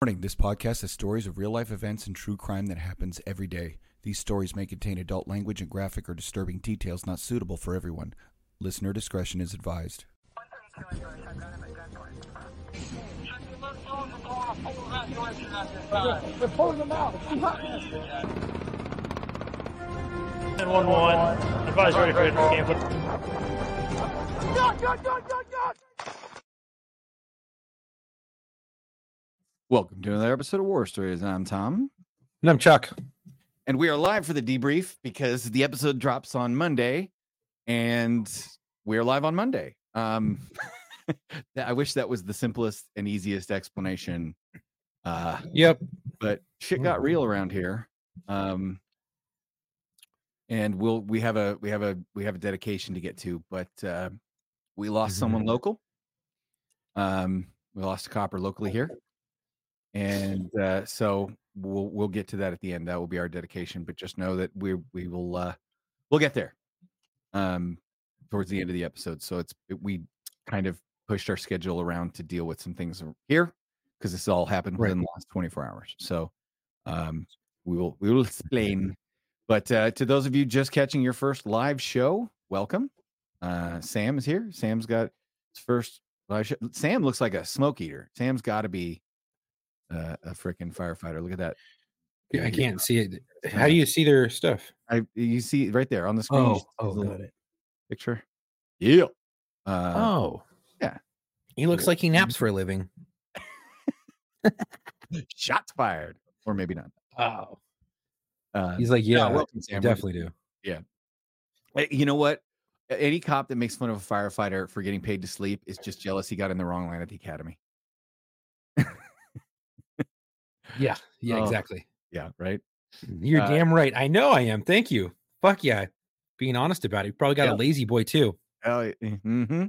Warning this podcast has stories of real life events and true crime that happens every day. These stories may contain adult language and graphic or disturbing details not suitable for everyone. Listener discretion is advised. Pulling them out. 911. Advise ready for! Welcome to another episode of War Stories. I'm Tom, And I'm Chuck. and we are live for the debrief because the episode drops on Monday, and we are live on Monday. Um, I wish that was the simplest and easiest explanation, uh, Yep. but shit got real around here. Um, and we'll we have a we have a we have a dedication to get to, but uh, we lost someone local. Um, we lost a copper locally here, and uh, so we'll we'll get to that at the end. That will be our dedication. But just know that we we will uh, we'll get there um, towards the end of the episode. So it's it, we kind of pushed our schedule around to deal with some things here because this all happened Right. within the last 24 hours. So um, we will we will explain. But uh, to those of you just catching your first live show, welcome. Uh, Sam is here. Sam's got his first live show. Sam looks like a smoke eater. Sam's got to be uh, a freaking firefighter. Look at that. Yeah, I can't see it. How do you see their stuff? I you see right there on the screen. Oh, oh, got it. Picture. Yeah. Uh, oh, yeah. He looks like he naps for a living. shots fired, or maybe not. Oh, Uh, he's like, yeah, welcome, I Sam. We're definitely do. Yeah. You know what? Any cop that makes fun of a firefighter for getting paid to sleep is just jealous he got in the wrong line at the academy. Yeah, yeah, Oh. exactly. Yeah, right. You're Uh, damn right. I know I am. Thank you. Fuck yeah, being honest about it. You probably got Yeah. a lazy boy too. Oh, mm-hmm. I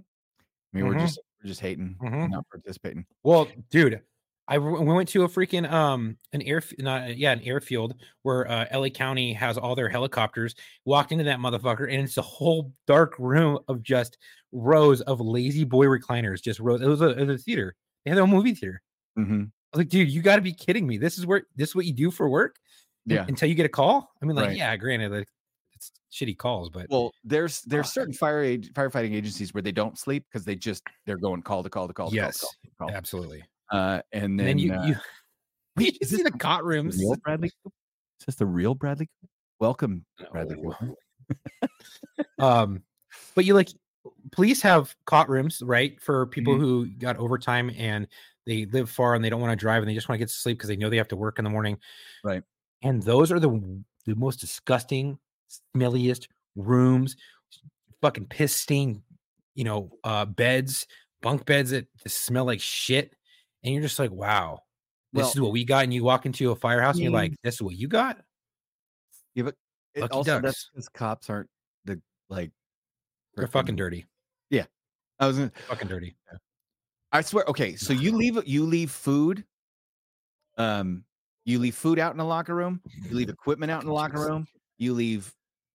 mean, we're Mhm. just we're just hating, Mhm. not participating. Well, dude, I we went to a freaking um an air not yeah an airfield where uh, LA County has all their helicopters. Walked into that motherfucker and it's a whole dark room of just rows of lazy boy recliners. Just rows. It was a, it was a theater. They had own movie theater. Mm-hmm. I was like, dude, you got to be kidding me. This is where this is what you do for work. Yeah. Until you get a call. I mean, like, Right. yeah, granted, like it's shitty calls, but Well, there's there's Ah. certain fire firefighting agencies where they don't sleep because they just they're going call to call to call. To yes, call, to call, to call. absolutely. Uh, and And then, then you uh, you. wait, you see the cot rooms. real Bradley? Is this the real Bradley? Welcome, Bradley. Um but you like police have cot rooms right for people Mhm. who got overtime and they live far and they don't want to drive and they just want to get to sleep because they know they have to work in the morning. Right. and those are the the most disgusting smelliest rooms fucking piss stained you know uh beds bunk beds that just smell like shit. And you're just like wow. This Well- is what we got. And you walk into a firehouse and you're like this is what you got? Yeah, but it Lucky also that's ducks. because cops aren't the like they're fucking dirty. Yeah. I was gonna, fucking dirty I swear. Okay, so you leave you leave food. Um, you leave food out in the locker room. You leave equipment out in the locker room. You leave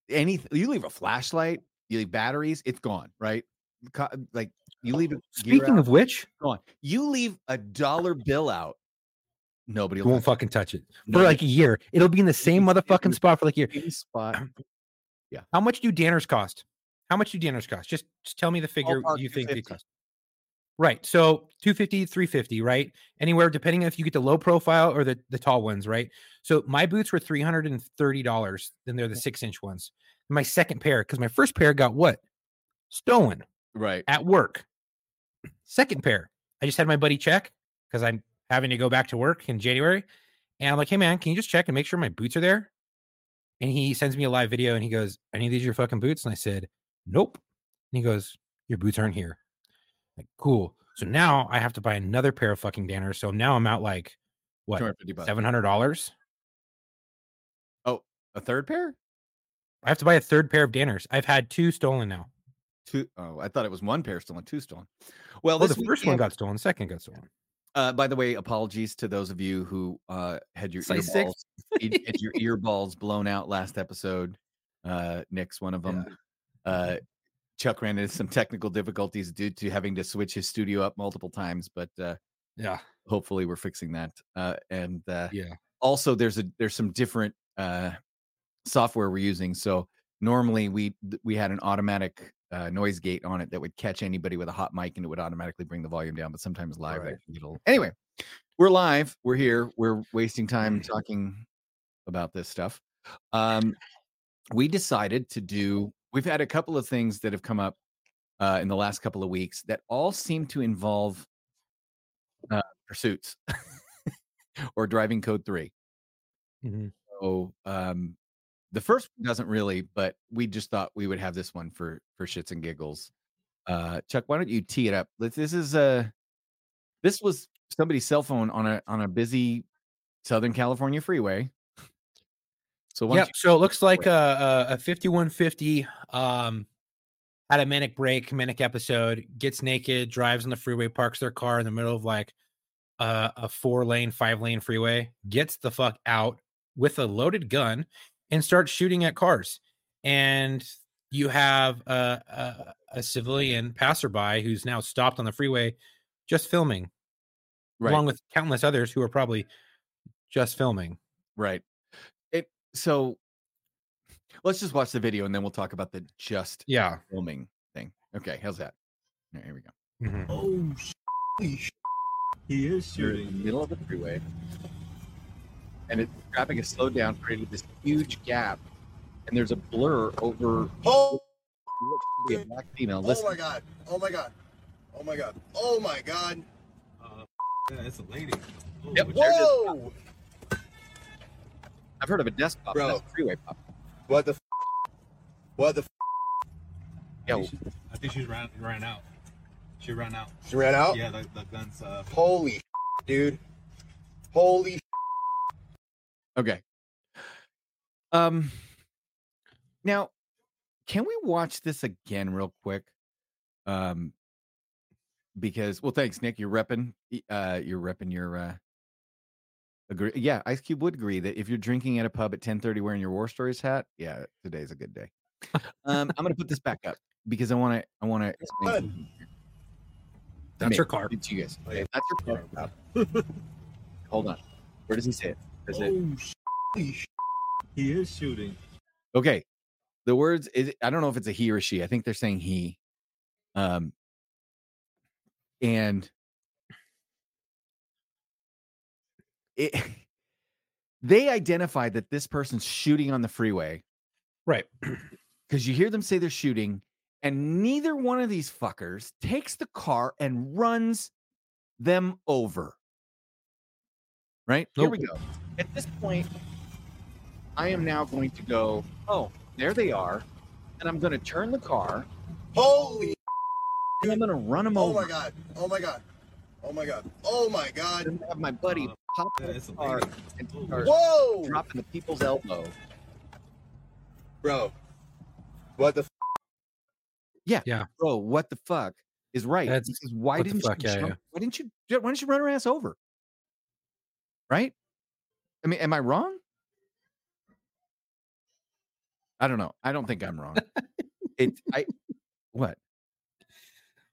any. You leave a flashlight. You leave batteries. It's gone. Right. Like you leave speaking out, of which gone. You leave a dollar bill out. Nobody will won't touch fucking touch it for like a year. It'll be in the same motherfucking spot for like a year. it. Spot. How much do Danners cost? How much do Danners cost? Just, just tell me the figure Ballpark you think they cost. Right. So 250, 350, right? Anywhere depending on if you get the low profile or the, the tall ones, right? So my boots were $330. Then they're the six inch ones. My second pair, because my first pair got what? Stolen Right. at work. Second pair, I just had my buddy check because I'm having to go back to work in January. And I'm like, hey man, can you just check and make sure my boots are there? And he sends me a live video and he goes, Any of these are your fucking boots? And I said, Nope. And he goes, Your boots aren't here. Like, cool. So now I have to buy another pair of fucking Danners. So now I'm out like what 250 seven hundred dollars. Oh, a third pair? I have to buy a third pair of Danners. I've had two stolen now. Two oh I thought it was one pair stolen, two stolen. Well, Well, this the first one got stolen, the second got stolen. Uh, by the way, apologies to those of you who uh, had your Size six. earballs, had had your earballs blown out last episode. Uh, Nick's one of them. Uh, Chuck ran into some technical difficulties due to having to switch his studio up multiple times, but uh, Yeah. hopefully we're fixing that. Uh, and uh, Yeah. also there's a there's some different uh, software we're using. So normally we we had an automatic uh, noise gate on it that would catch anybody with a hot mic and it would automatically bring the volume down. But sometimes live Right. that can get a little. Anyway, we're live. We're here. We're wasting time talking about this stuff. Um, we decided to do. We've had a couple of things that have come up uh, in the last couple of weeks that all seem to involve uh, pursuits or driving code 3 Mhm. so um the first one doesn't really but we just thought we would have this one for for shits and giggles. Uh chuck why don't you tee it up? This is uh this was somebody's cell phone on a on a busy southern california freeway so Yep. don't So it looks like a, a, a 5150 um, had a manic break, manic episode, gets naked, drives on the freeway, parks their car in the middle of like uh, a four lane, five lane freeway, gets the fuck out with a loaded gun and starts shooting at cars. And you have a, a, a civilian passerby who's now stopped on the freeway just filming, you, along with countless others who are probably just filming. Right. It so let's just watch the video and then we'll talk about the just Yeah. filming thing. Okay, how's that? All right, here we go. Mhm. Oh, sh- he is You're in the middle of the freeway, and it, traffic is slowed down, created this huge gap, and there's a blur over Oh, what looks to be a black female. oh Listen, my god. Oh my god. Oh my god. Oh my god. Uh, yeah, it's a lady. Oh, Yep. which- Whoa! I've heard of a desk pop. Bro. That's a freeway pop. What the f- What the f- I Yo, think she- I think she's ran ran out. She ran out. She ran out? Yeah, the, the guns. Uh, Holy f- dude. Holy f- okay. Um, now, can we watch this again real quick? Um, because well, thanks, Nick. You're repping. Uh, you're repping your uh. Agree. Yeah, Ice Cube would agree that if you're drinking at a pub at 10:30 wearing your War Stories hat, yeah, today's a good day. Um, I'm gonna put this back up because I want to. I want to explain. Good. something here. That's her car. It's you guys. Oh, yeah. That's your car. Hold on. Where does he say it? Is it Oh, holy sh- he is shooting. okay? The words is I don't know if it's a he or she. I think they're saying he. Um. And it, they identified that this person's shooting on the freeway Right. because you hear them say they're shooting, and neither one of these fuckers takes the car and runs them over. Right? Here we go. At this point, I am now going to go, oh, there they are. And I'm going to turn the car Holy and I'm going to run them Oh over. Oh my god. Oh my god. Oh my god. Oh my god. And have my buddy uh, Pop Yeah, out of it's the a car and start Whoa! dropping the people's elbow. Bro. What the f- Yeah Bro, what the fuck is right? That's- Because why didn't fuck, you yeah, jump- yeah. why didn't you why didn't you run her ass over? Right? I mean, am I wrong? I don't know. I don't think I'm wrong. it I what?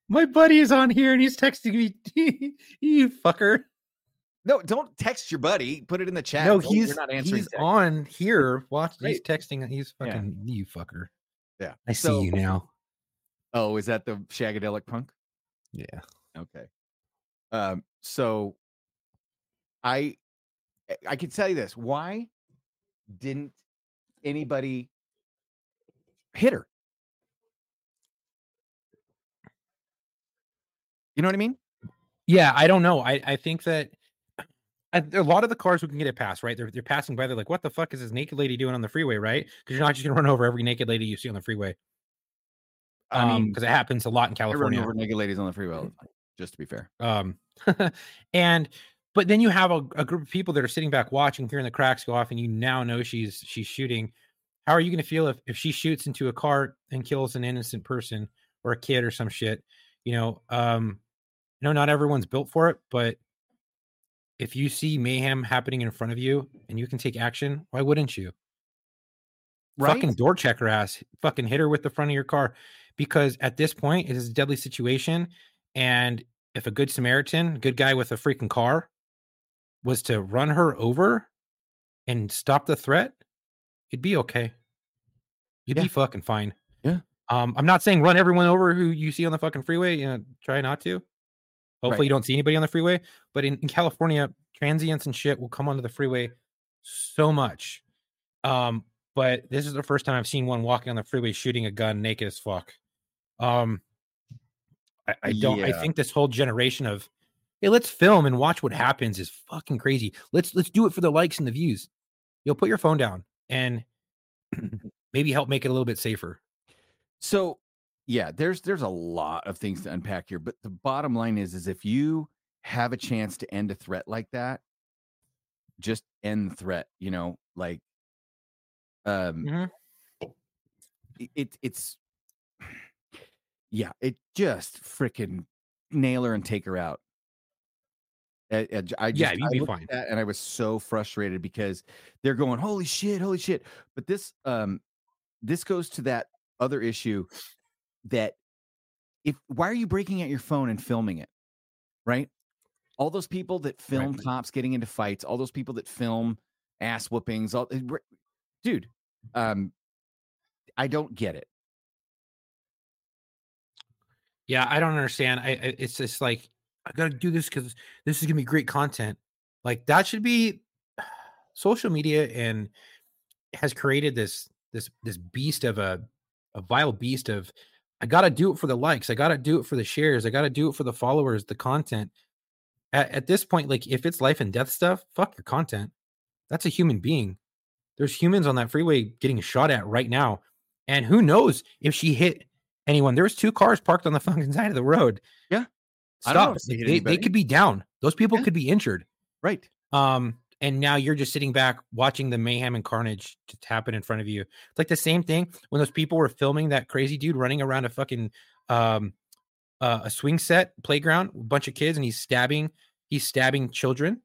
My buddy is on here and he's texting me. you fucker. No, don't text your buddy. Put it in the chat. no, he's you're not answering he's text. on here. Watch. He's Right. texting. He's Yeah. fucking you fucker. Yeah. I see So- you now. Oh, is that the shagadelic punk? Yeah. Okay. Um, so I I- can tell you this. Why didn't anybody hit her? You know what I mean? Yeah, I don't know. I I think that a lot of the cars we can get it past, right? They're they're passing by. They're like, "What the fuck is this naked lady doing on the freeway?" Right? Because you're not just gonna run over every naked lady you see on the freeway. I Um, mean, because it happens a lot in I run California. over naked ladies on the freeway all the time, just to be fair. Um, and but then you have a, a group of people that are sitting back watching, hearing the cracks go off, and you now know she's she's shooting. How are you going to feel if if she shoots into a car and kills an innocent person or a kid or some shit? You know, um, no, not everyone's built for it, but if you see mayhem happening in front of you and you can take action, why wouldn't you? Right? Fucking door checker ass, fucking hit her with the front of your car, because at this point it is a deadly situation, and if a good Samaritan, good guy with a freaking car, was to run her over and stop the threat, you'd be okay. You'd Yeah. be fucking fine. Yeah. Um, I'm not saying run everyone over who you see on the fucking freeway. You know, try not to. Hopefully Right. you don't see anybody on the freeway. But in, in California, transients and shit will come onto the freeway so much. Um, but this is the first time I've seen one walking on the freeway shooting a gun naked as fuck. Um, I, I don't. I think this whole generation of hey, let's film and watch what happens is fucking crazy. Let's let's do it for the likes and the views. You'll put your phone down and maybe help make it a little bit safer. So yeah, there's there's a lot of things to unpack here, but the bottom line is is if you have a chance to end a threat like that, just end the threat, you know, like um Mhm. it, it it's yeah, it just freaking nail her and take her out. I, I just, Yeah, you'd I be fine. that and I was so frustrated because they're going, holy shit, holy shit. But this, um, this goes to that other issue that if why are you breaking out your phone and filming it, right? All those people that film cops getting into fights, all those people that film ass whoopings, all, eh, dude, um, I don't get it. Yeah, I don't understand. I, I it's just like I got to do this because this is gonna be great content. Like that should be social media and has created this this this beast of a a vile beast of I got to do it for the likes. I got to do it for the shares. I got to do it for the followers, the content. At, at this point, like if it's life and death stuff, fuck your content. That's a human being. There's humans on that freeway getting shot at right now. And who knows if she hit anyone? There was two cars parked on the fucking side of the road. Yeah. I don't know Stop. if she hit They, they could be down. Those people Yeah. could be injured. Right. Um, and now you're just sitting back watching the mayhem and carnage just happen in front of you. It's like the same thing when those people were filming that crazy dude running around a fucking um uh, a swing set playground, a bunch of kids, and he's stabbing, he's stabbing children.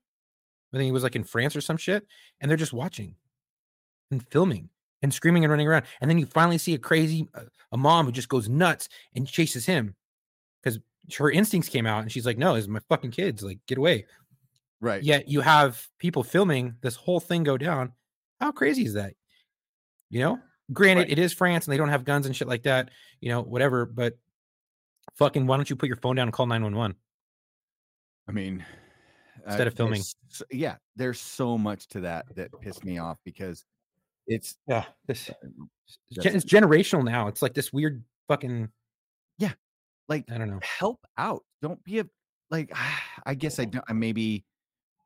I think he was like in France or some shit, and they're just watching and filming and screaming and running around. And then you finally see a crazy uh, a mom who just goes nuts and chases him because her instincts came out, and she's like, "No, it's my fucking kids. Like, get away." Right. Yet you have people filming this whole thing go down. How crazy is that? You know, granted, Right. it is France and they don't have guns and shit like that, you know, whatever, but fucking why don't you put your phone down and call 911? I mean, uh, Instead of filming. there's yeah, there's so much to that that pissed me off because it's Yeah. This that's- it's generational now. It's like this weird fucking yeah. like I don't know. help out. Don't be a like. I guess I don't. I maybe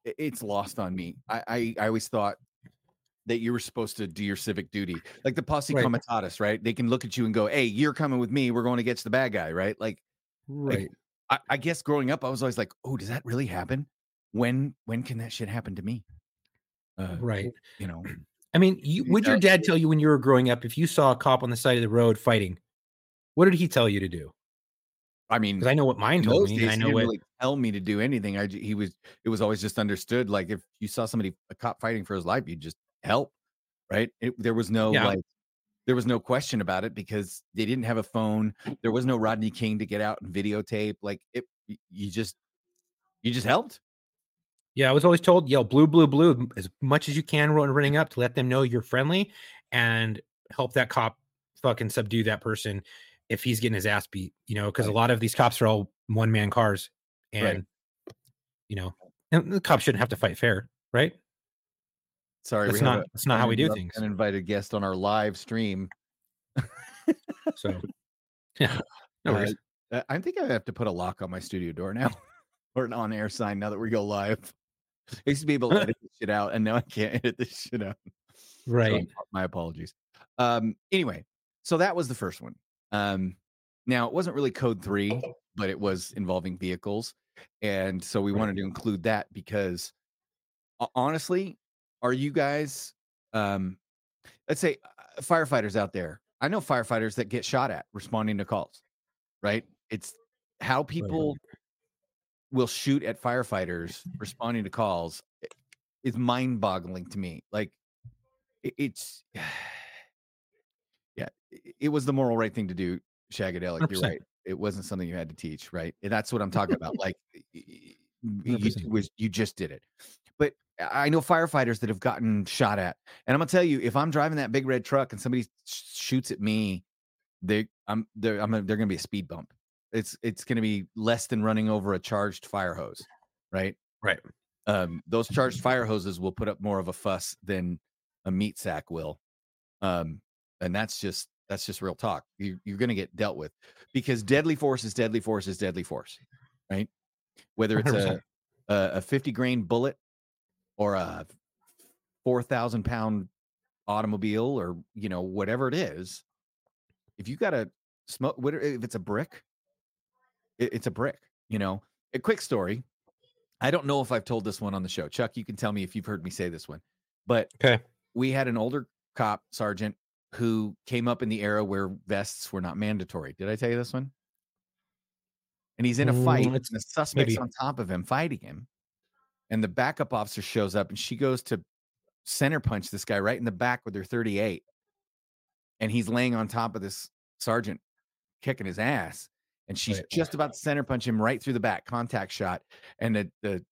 it's lost on me. I I, I always thought that you were supposed to do your civic duty, like the posse Right. comitatus, right? They can look at you and go, "Hey, you're coming with me. We're going to get the bad guy," right? Like, Right. I, I guess growing up, I was always like, "Oh, does that really happen? When when can that shit happen to me?" Uh, Right. You know, I mean, you, would your dad tell you when you were growing up if you saw a cop on the side of the road fighting? What did he tell you to do? I mean, Because I know what mine told me. I he know didn't what. really tell me to do anything. I he was it was always just understood. Like if you saw somebody a cop fighting for his life, you just help, right? It, there was no Yeah. like there was no question about it because they didn't have a phone. There was no Rodney King to get out and videotape. Like it, you just you just helped. Yeah, I was always told yell blue, blue, blue as much as you can run running up to let them know you're friendly and help that cop fucking subdue that person if he's getting his ass beat, you know, because a lot of these cops are all one man cars and Right. you know, and the cops shouldn't have to fight fair, right? Sorry, That's not that's not how we do an things. Uninvited guest on our live stream. So yeah. No worries. Uh, I think I have to put a lock on my studio door now, or an on-air sign now that we go live. I used to be able to edit this shit out, and now I can't edit this shit out. Right. I'm- my apologies. Um, anyway, so that was the first one. Um, now it wasn't really code three, but it was involving vehicles, and so we wanted to include that because honestly, are you guys, um, let's say uh, firefighters out there? I know firefighters that get shot at responding to calls. Right? It's how people will shoot at firefighters responding to calls is mind-boggling to me. Like it- it's it was the moral right thing to do, Shagadelic. You're right. it wasn't something you had to teach, right? And that's what I'm talking about. Like you, was you just did it. But I know firefighters that have gotten shot at, and I'm gonna tell you, if I'm driving that big red truck and somebody sh- shoots at me, they I'm they're I'm a, they're gonna be a speed bump. It's it's gonna be less than running over a charged fire hose, right? Right. Um, those charged fire hoses will put up more of a fuss than a meat sack will. Um, and that's just that's just real talk. You, you're going to get dealt with because deadly force is deadly force is deadly force, right? Whether it's a a, a 50 grain bullet or a 4,000 pound automobile or you know whatever it is, if you got a smoke, if it's a brick? It, it's a brick. You know, a quick story. I don't know if I've told this one on the show. Chuck, you can tell me if you've heard me say this one. But Okay. we had an older cop sergeant who came up in the era where vests were not mandatory. Did I tell you this one? And he's in a fight, Mm, and the suspect's maybe. on top of him fighting him. And the backup officer shows up and she goes to center punch this guy right in the back with her 38. And he's laying on top of this sergeant, kicking his ass. And she's Right. just about to center punch him right through the back, contact shot. And the, the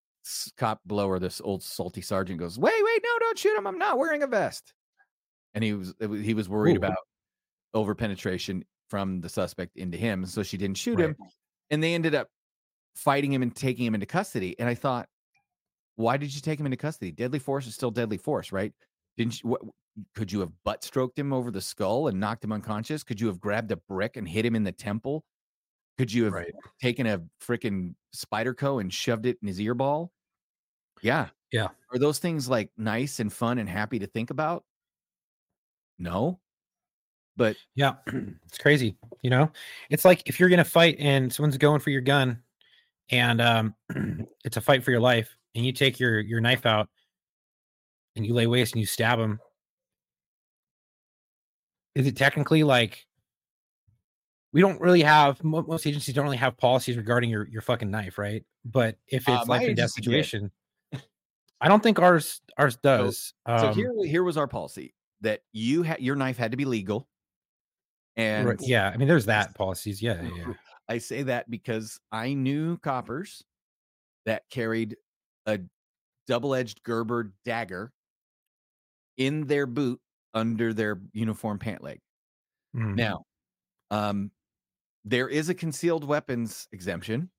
cop below her, this old salty sergeant goes, Wait, wait, no, don't shoot him. I'm not wearing a vest. And he was he was worried Ooh. about over penetration from the suspect into him. So she didn't shoot him. And they ended up fighting him and taking him into custody. And I thought, why did you take him into custody? Deadly force is still deadly force, right? Didn't you, what, could you have butt stroked him over the skull and knocked him unconscious? Could you have grabbed a brick and hit him in the temple? Could you have Right. taken a freaking Spyderco and shoved it in his ear ball? Yeah. Yeah. Are those things like nice and fun and happy to think about? No. But Yeah, it's crazy. You know, it's like if you're gonna fight and someone's going for your gun, and um, it's a fight for your life, and you take your your knife out, and you lay waste and you stab them. Is it technically like? We don't really have most agencies don't really have policies regarding your your fucking knife, right? But if Uh, it's my life and death agency did. situation, I don't think ours ours does. so Um, here here was our policy that you had your knife had to be legal. And right, yeah, I mean, there's that policies. Yeah, yeah, yeah. I say that because I knew coppers that carried a double-edged Gerber dagger in their boot under their uniform pant leg. Mhm. Now, um, there is a concealed weapons exemption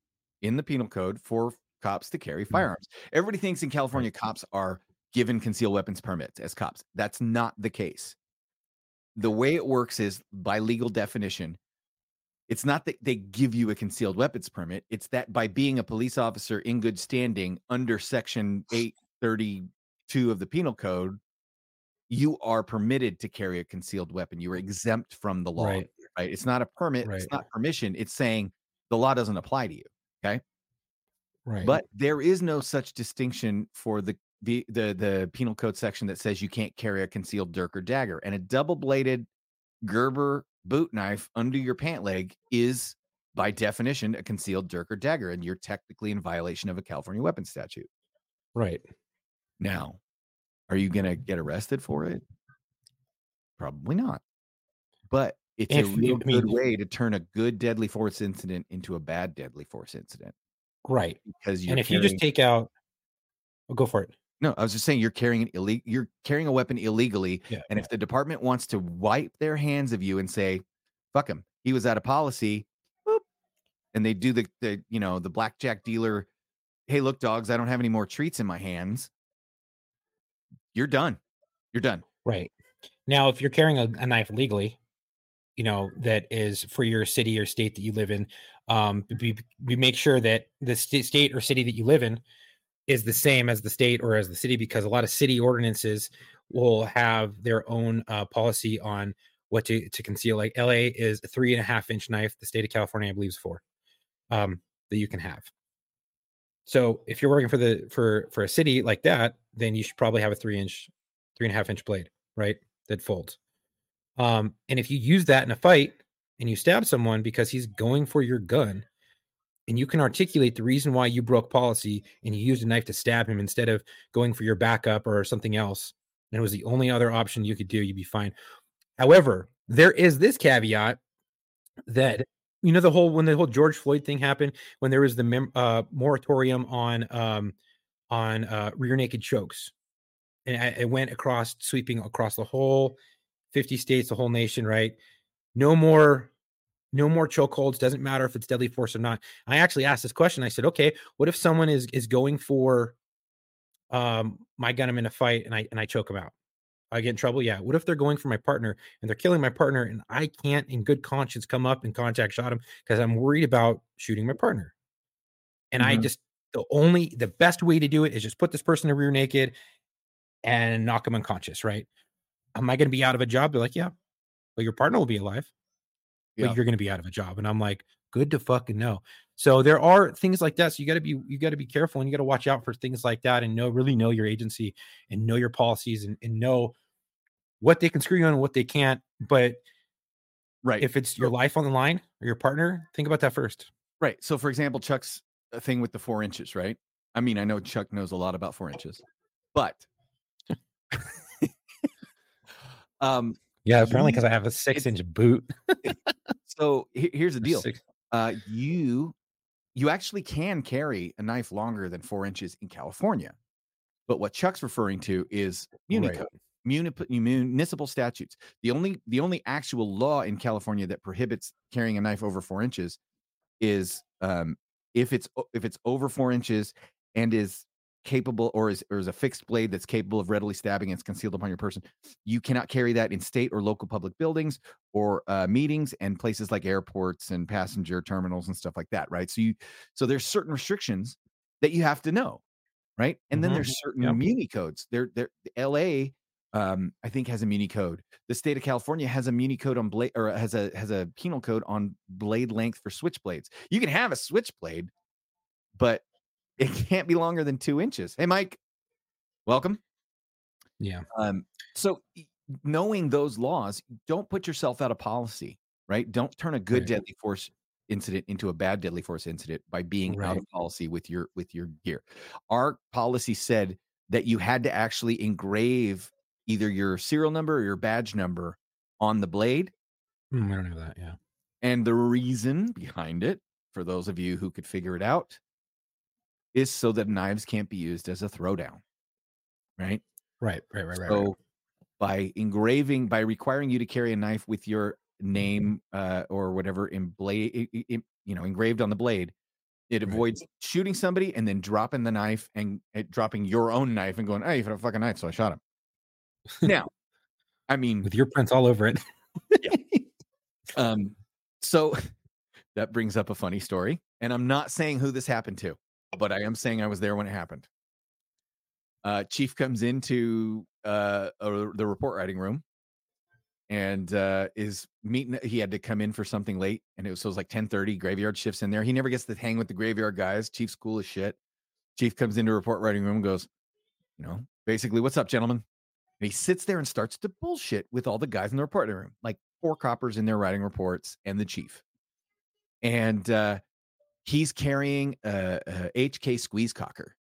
in the penal code for cops to carry firearms. Everybody thinks in California cops are given concealed weapons permits as cops. That's not the case. The way it works is by legal definition, it's not that they give you a concealed weapons permit, it's that by being a police officer in good standing under section 832 of the penal code, you are permitted to carry a concealed weapon. You are exempt from the law Right. right? It's not a permit, Right. it's not permission. It's saying the law doesn't apply to you. Okay. Right. But there is no such distinction for the the the, the penal code section that says you can't carry a concealed dirk or dagger. And a double-bladed Gerber boot knife under your pant leg is by definition a concealed dirk or dagger, and you're technically in violation of a California weapons statute. right. Now, are you gonna get arrested for it? Probably not. But it's If a real I mean- good way to turn a good deadly force incident into a bad deadly force incident Right. because and if you just take out oh, go for it no, I was just saying you're carrying an illegal you're carrying a weapon illegally, Yeah, and if the department wants to wipe their hands of you and say, "Fuck him, he was out of policy," boop, and they do the the you know the blackjack dealer, "Hey, look, dogs, I don't have any more treats in my hands." You're done. You're done. right now if you're carrying a, a knife legally you know that is for your city or state that you live in um we, we make sure that the sta- state or city that you live in is the same as the state or as the city because a lot of city ordinances will have their own uh, policy on what to, to conceal like la is a three and a half inch knife the state of california i believe is four um, that you can have. So if you're working for the for for a city like that then you should probably have a three inch three and a half inch blade right that folds. Um and if you use that in a fight and you stab someone because he's going for your gun and you can articulate the reason why you broke policy and you used a knife to stab him instead of going for your backup or something else and it was the only other option you could do you'd be fine however there is this caveat that you know the whole when the whole George Floyd thing happened when there was the mem- uh, moratorium on um, on uh, rear naked chokes, and I- it went across sweeping across the whole fifty states, the whole nation. Right? No more, no more chokeholds. Doesn't matter if it's deadly force or not. I actually asked this question. I said, okay, what if someone is is going for um my gun? I'm in a fight and I and I choke them out. I get in trouble. Yeah. What if they're going for my partner and they're killing my partner and I can't, in good conscience, come up and contact shot him because I'm worried about shooting my partner? And I Mhm. just, the only, the best way to do it is just put this person in rear naked and knock them unconscious, right? Am I going to be out of a job? They're like, yeah. Well, your partner will be alive, Yeah. but you're going to be out of a job. And I'm like, good to fucking know. So there are things like that. So you got to be, you got to be careful and you got to watch out for things like that and know, really know your agency and know your policies and, and know what they can screw you on and what they can't. But Right. if it's your life on the line or your partner, think about that first. Right. So, for example, Chuck's thing with the four inches, right? I mean, I know Chuck knows a lot about four inches, but um, Yeah, apparently because I have a six inch boot. so here's the deal. Uh, you you actually can carry a knife longer than four inches in California, but what Chuck's referring to is Right. muni code. Municipal statutes. The only the only actual law in California that prohibits carrying a knife over four inches is um, if it's if it's over four inches and is capable or is or is a fixed blade that's capable of readily stabbing and it's concealed upon your person. You cannot carry that in state or local public buildings or uh, meetings and places like airports and passenger terminals and stuff like that. Right. So you so there's certain restrictions that you have to know. Right. And then Mhm. there's certain Yep. muni codes. There, there, LA um, I think has a muni code. The state of California has a muni code on blade or has a has a penal code on blade length for switchblades. You can have a switchblade, but it can't be longer than two inches. Hey, Mike, welcome. Yeah. Um, so knowing those laws, don't put yourself out of policy, right? Don't turn a good Right. deadly force incident into a bad deadly force incident by being out of policy with your with your gear. Our policy said that you had to actually engrave either your serial number or your badge number on the blade. Mm, I don't know that. Yeah. And the reason behind it, for those of you who could figure it out, is so that knives can't be used as a throwdown. Right. Right. Right. Right. Right. So right. by engraving, by requiring you to carry a knife with your name uh, or whatever in blade, you know, engraved on the blade, it Right. avoids shooting somebody and then dropping the knife and uh, dropping your own knife and going, "Hey, you got a fucking knife," so I shot him. now, I mean, With your prints all over it. um, so that brings up a funny story, and I'm not saying who this happened to, but I am saying I was there when it happened. Uh, Chief comes into uh, the report writing room and uh, is meeting. He had to come in for something late, and it was so it was like 10:30. Graveyard shifts in there. He never gets to hang with the graveyard guys. Chief's cool as shit. Chief comes into report writing room and goes, you know, basically, what's up, gentlemen? And he sits there and starts to bullshit with all the guys in the reporting room, like four coppers in there writing reports and the chief. And uh, he's carrying a, a HK squeeze cocker,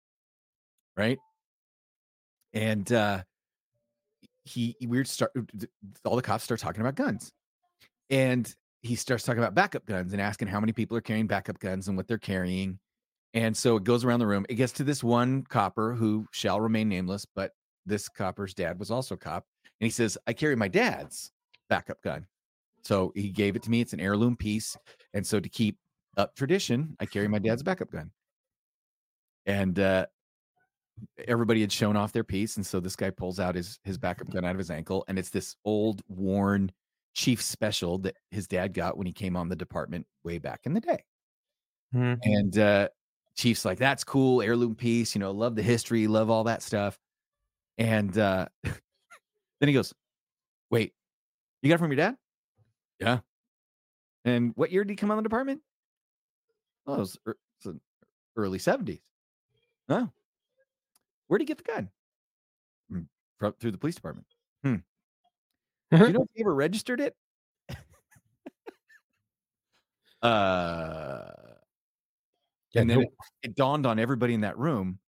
right? And uh, he we start all the cops start talking about guns, and he starts talking about backup guns and asking how many people are carrying backup guns and what they're carrying. And so it goes around the room. It gets to this one copper who shall remain nameless, but this copper's dad was also a cop. And he says, I carry my dad's backup gun. So he gave it to me. It's an heirloom piece. And so to keep up tradition, I carry my dad's backup gun. And uh, everybody had shown off their piece. And so this guy pulls out his, his backup gun out of his ankle. And it's this old, worn chief special that his dad got when he came on the department way back in the day. Mhm. And uh, Chief's like, that's cool, heirloom piece, you know, love the history, love all that stuff. And uh, then he goes, Wait, you got it from your dad? Yeah. And what year did he come on the department? Oh, it was, it was early 70s. Oh. Where'd he get the gun? "Mm, fro- through the police department. Hmm. Do you know if he ever registered it? uh Yeah, and then no- it, it dawned on everybody in that room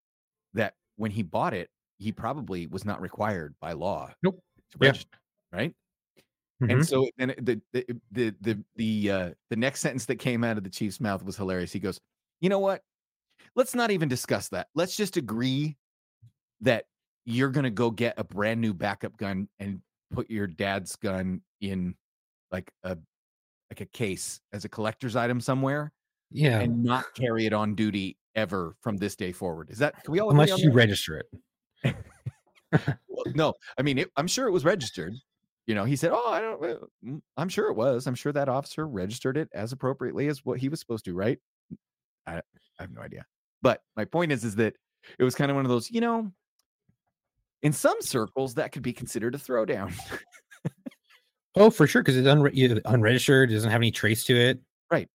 that when he bought it, he probably was not required by law Nope. to Yeah. right? Mhm. And so then the the the the the uh, the next sentence that came out of the chief's mouth was hilarious. He goes, "You know what? Let's not even discuss that. Let's just agree that you're going to go get a brand new backup gun and put your dad's gun in like a like a case as a collector's item somewhere yeah. and not carry it on duty ever from this day forward. Is that can we all Unless you that? register it. Well, no, I mean, it, I'm sure it was registered. You know, he said, "Oh, I don't." uh, I'm sure it was. I'm sure that officer registered it as appropriately as what he was supposed to, right? I, I have no idea. But my point is, is that it was kind of one of those, you know, in some circles that could be considered a throwdown. Oh, for sure, because it's unre- unregistered. It doesn't have any trace to it. Right?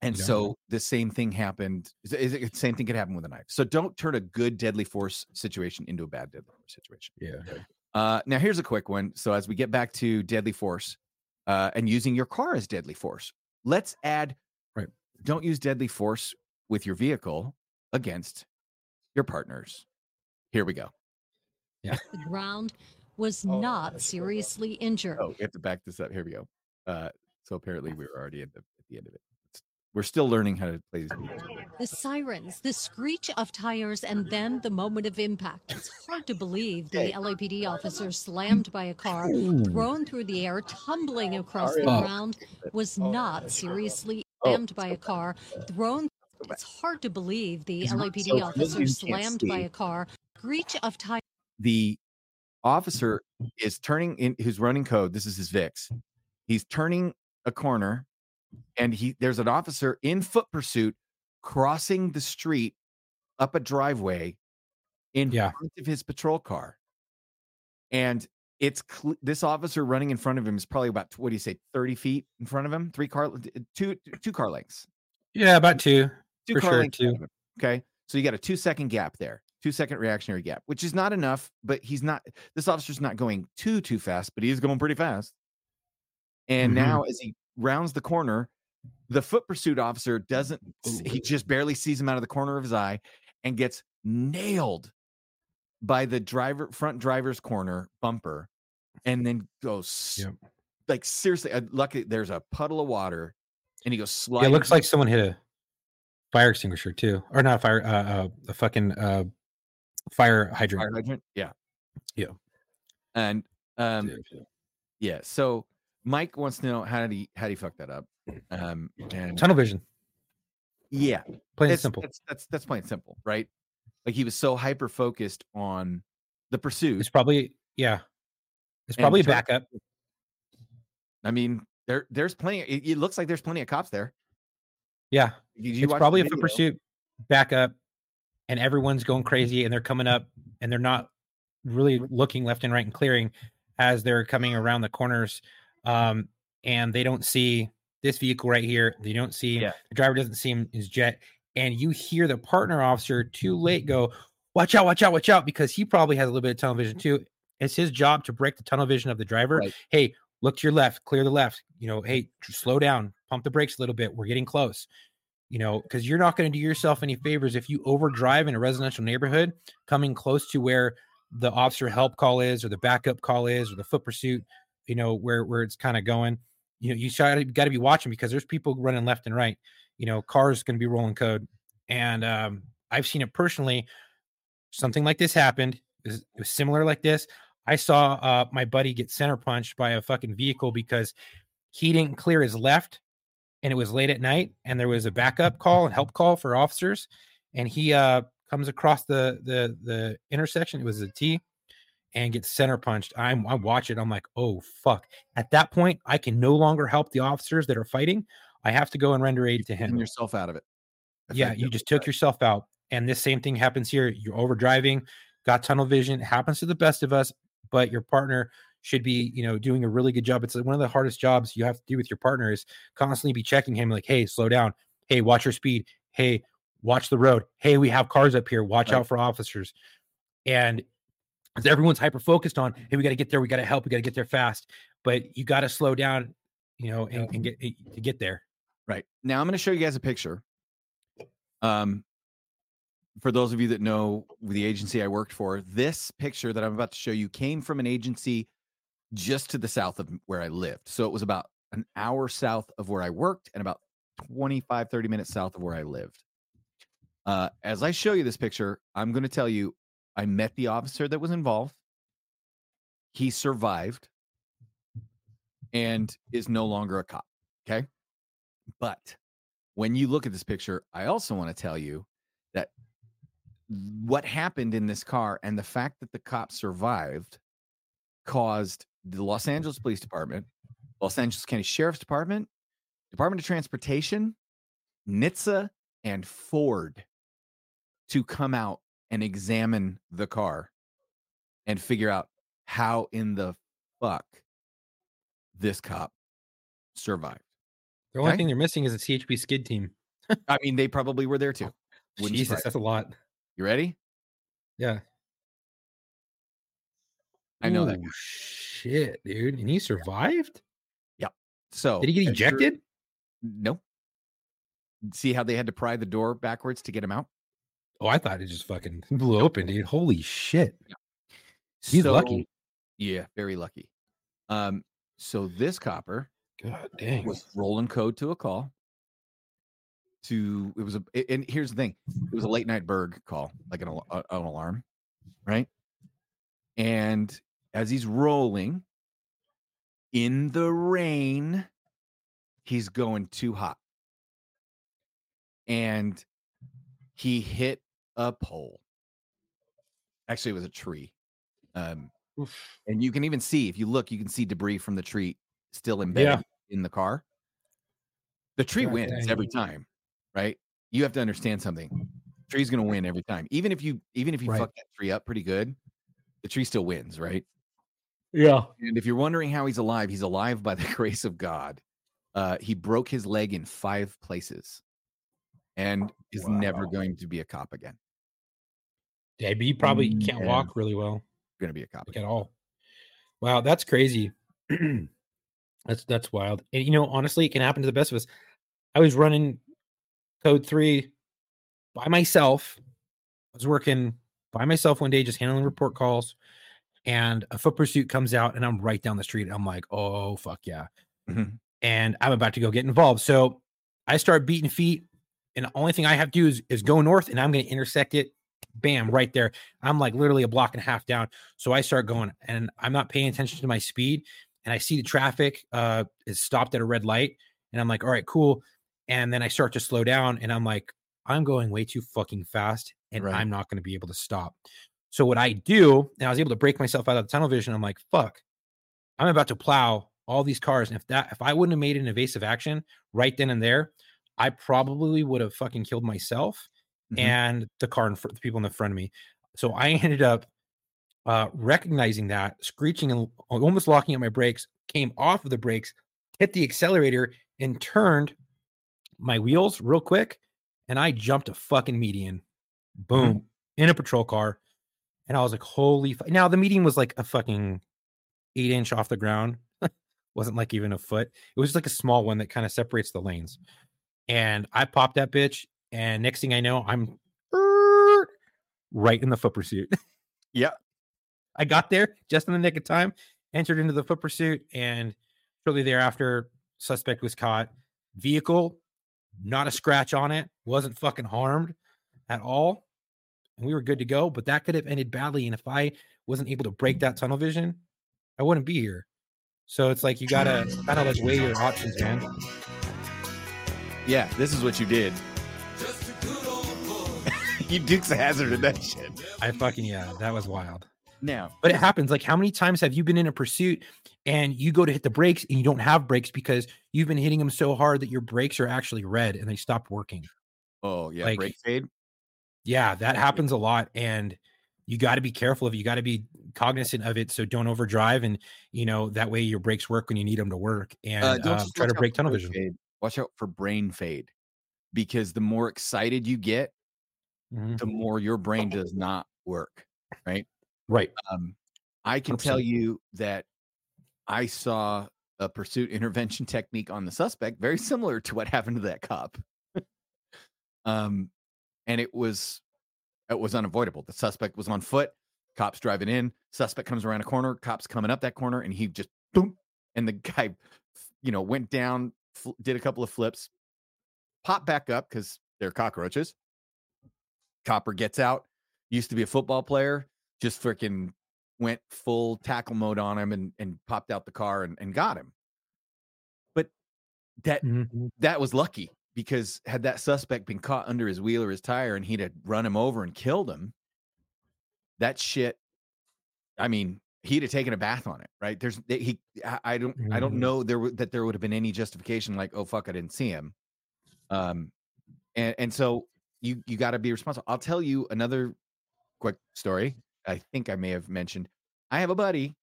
And Yeah. so the same thing happened. it- Same thing could happen with a knife. So don't turn a good deadly force situation into a bad deadly force situation. Yeah. Uh, now here's a quick one. So as we get back to deadly force uh, and using your car as deadly force, let's add. Right. Don't use deadly force with your vehicle against your partners. Here we go. Yeah. the ground was not seriously injured. Oh, we have to back this up. Here we go. Uh, so apparently we were already at the, at the end of it. It's- We're still learning how to play these. games. The sirens, the screech of tires, and then the moment of impact. It's hard to believe the LAPD officer slammed by a car, thrown through the air, tumbling across the Oh. ground, was not seriously Oh, slammed by a car, thrown. It's hard to believe the LAPD so for those of officer you who can't slammed by a car. Screech of tires. the officer is turning in who's running code this is his vix he's turning a corner and he there's an officer in foot pursuit crossing the street up a driveway in Yeah. front of his patrol car and it's cl- this officer running in front of him is probably about what do you say 30 feet in front of him three car two two car lengths Yeah, about two. two For car sure, lengths two. front of him, Okay. So you got a two second gap there, two second reactionary gap, which is not enough, but he's not, this officer's not going too, too fast, but he is going pretty fast. And Mhm. now as he rounds the corner, the foot pursuit officer doesn't, s- he just barely sees him out of the corner of his eye and gets nailed by the driver, front driver's corner bumper and then goes Yep. like seriously. uh, Lucky there's a puddle of water and he goes Yeah, it looks like someone hit a fire extinguisher too, or not a fire, uh, uh, a fucking uh, fire hydrant. fire hydrant. Yeah. Yeah. And um Yeah. yeah, so Mike wants to know how did he how did he fuck that up? Um and Tunnel vision, yeah, plain and that's, simple. That's that's that's plain and simple, right? Like he was so hyper focused on the pursuit. It's probably yeah. It's probably a try- backup. I mean, there there's plenty it, it looks like there's plenty of cops there. Yeah, Did you it's watch probably a pursuit backup, and everyone's going crazy, and they're coming up, and they're not really looking left and right and clearing as they're coming around the corners, um, and they don't see this vehicle right here. They don't see Yeah. the driver doesn't see him his jet, and you hear the partner officer too late go, "Watch out! Watch out! Watch out!" Because he probably has a little bit of tunnel vision too. It's his job to break the tunnel vision of the driver. Right. Hey, look to your left, clear the left. You know, hey, slow down, pump the brakes a little bit. We're getting close. You know, because you're not going to do yourself any favors if you overdrive in a residential neighborhood, coming close to where the officer help call is, or the backup call is, or the foot pursuit. You know, where where it's kind of going. You know, you got to be watching because there's people running left and right. You know, cars going to be rolling code, and um, I've seen it personally. Something like this happened. It was, it was similar like this. I saw uh, my buddy get center punched by a fucking vehicle because he didn't clear his left and it was late at night and there was a backup call and help call for officers and he uh comes across the the the intersection it was a T and gets center punched I'm I watch it I'm like oh fuck at that point I can no longer help the officers that are fighting I have to go and render aid to him yourself out of it. yeah, you just took yourself out. And this same thing happens here. You're over driving, got tunnel vision. It happens to the best of us, but your partner should be, you know, doing a really good job. It's uh, one of the hardest jobs you have to do with your partner is constantly be checking him like, hey, slow down. Hey, watch your speed. Hey, watch the road. Hey, we have cars up here. Watch Right. out for officers. And as everyone's hyper focused on, hey, we got to get there. We got to help. We got to get there fast. But you got to slow down, you know, and, and get to get there. Right. Now I'm going to show you guys a picture. Um, for those of you that know the agency I worked for, this picture that I'm about to show you came from an agency just to the south of where I lived. So it was about an hour south of where I worked and about 25, 30 minutes south of where I lived. Uh, as I show you this picture, I'm going to tell you I met the officer that was involved. He survived and is no longer a cop. Okay. But when you look at this picture, I also want to tell you that what happened in this car and the fact that the cop survived caused the Los Angeles Police Department, Los Angeles County Sheriff's Department, Department of Transportation, NHTSA, and Ford to come out and examine the car and figure out how in the fuck this cop survived. The only Okay. thing they're missing is a CHP skid team. I mean, they probably were there oh, too. Wouldn't Jesus, surprise that's a lot. You ready? Yeah. I know that. Ooh, Shit, dude. And he survived? Yeah. So Did he get ejected? No. See how they had to pry the door backwards to get him out? Oh, I thought it just fucking blew open, dude. Holy shit. He's So- lucky. Yeah, very lucky. Um, so this copper God dang. was rolling code to a call. To it was a and here's the thing, it was a late night burg call, like an, an alarm, right? And as he's rolling in the rain, he's going too hot, and he hit a pole. Actually, it was a tree. Um, Oof. and you can even see if you look, you can see debris from the tree still embedded in the car. The tree God wins every time, right? You have to understand something. Tree's gonna win every time. Even if you even if you Right. fuck that tree up pretty good, the tree still wins, right? Yeah. And if you're wondering how he's alive, he's alive by the grace of God. Uh, he broke his leg in five places and is never going to be a cop again. Yeah, but he probably can't Yeah. walk really well. Going to be a cop like at all. Wow, that's crazy. that's that's wild. And you know, honestly, it can happen to the best of us. I was running code three by myself. I was working by myself one day, just handling report calls, and a foot pursuit comes out, and I'm right down the street. I'm like, oh fuck yeah. Mhm. And I'm about to go get involved. So I start beating feet, and the only thing I have to do is, is go north, and I'm gonna intersect it. Bam, right there. I'm like literally a block and a half down. So I start going and I'm not paying attention to my speed. And I see the traffic uh is stopped at a red light. And I'm like, all right, cool. And then I start to slow down and I'm like, I'm going way too fucking fast and Right. I'm not going to be able to stop. So what I do, and I was able to break myself out of the tunnel vision. I'm like, fuck, I'm about to plow all these cars. And if that if I wouldn't have made an evasive action right then and there, I probably would have fucking killed myself Mhm. and the car and front, the people in the front of me. So I ended up uh, recognizing that, screeching and almost locking up my brakes, came off of the brakes, hit the accelerator, and turned my wheels real quick. And I jumped a fucking median, boom, in a patrol car. And I was like, holy. F-. Now, the median was like a fucking eight inch off the ground, wasn't like even a foot. It was just like a small one that kind of separates the lanes. And I popped that bitch. And next thing I know, I'm er, right in the foot pursuit. Yeah. I got there just in the nick of time, entered into the foot pursuit, and shortly thereafter, suspect was caught. Vehicle, not a scratch on it, wasn't fucking harmed at all. And we were good to go, but that could have ended badly. And if I wasn't able to break that tunnel vision, I wouldn't be here. So it's like you gotta kind of like weigh your options, man. Yeah, this is what you did. you Dukes of Hazzard in that shit. I fucking yeah, that was wild. Now, But it happens. Like, how many times have you been in a pursuit and you go to hit the brakes and you don't have brakes because you've been hitting them so hard that your brakes are actually red and they stop working? oh yeah, Like- brake fade. Yeah, that happens a lot. And you got to be careful of it. You got to be cognizant of it. So don't overdrive. And, you know, that way your brakes work when you need them to work and Uh, don't um, try to break tunnel vision. fade. Watch out for brain fade, because the more excited you get, Mhm. the more your brain does not work. Right. Right. Um, I can tell 100%. you that I saw a pursuit intervention technique on the suspect very similar to what happened to that cop. um, and it was it was unavoidable. The suspect was on foot. Cops driving in, suspect comes around a corner, cops coming up that corner, and he just boom, and the guy, you know, went down, fl- did a couple of flips, pop back up because they're cockroaches. Copper gets out, used to be a football player, just freaking went full tackle mode on him and, and popped out the car and, and got him. But that Mhm. that was lucky because had that suspect been caught under his wheel or his tire and he'd have run him over and killed him, that shit, I mean, he'd have taken a bath on it, right? There's he, I don't, I don't know there w- that there would have been any justification like, oh fuck, I didn't see him, um, and and so you you got to be responsible. I'll tell you another quick story. I think I may have mentioned. I have a buddy.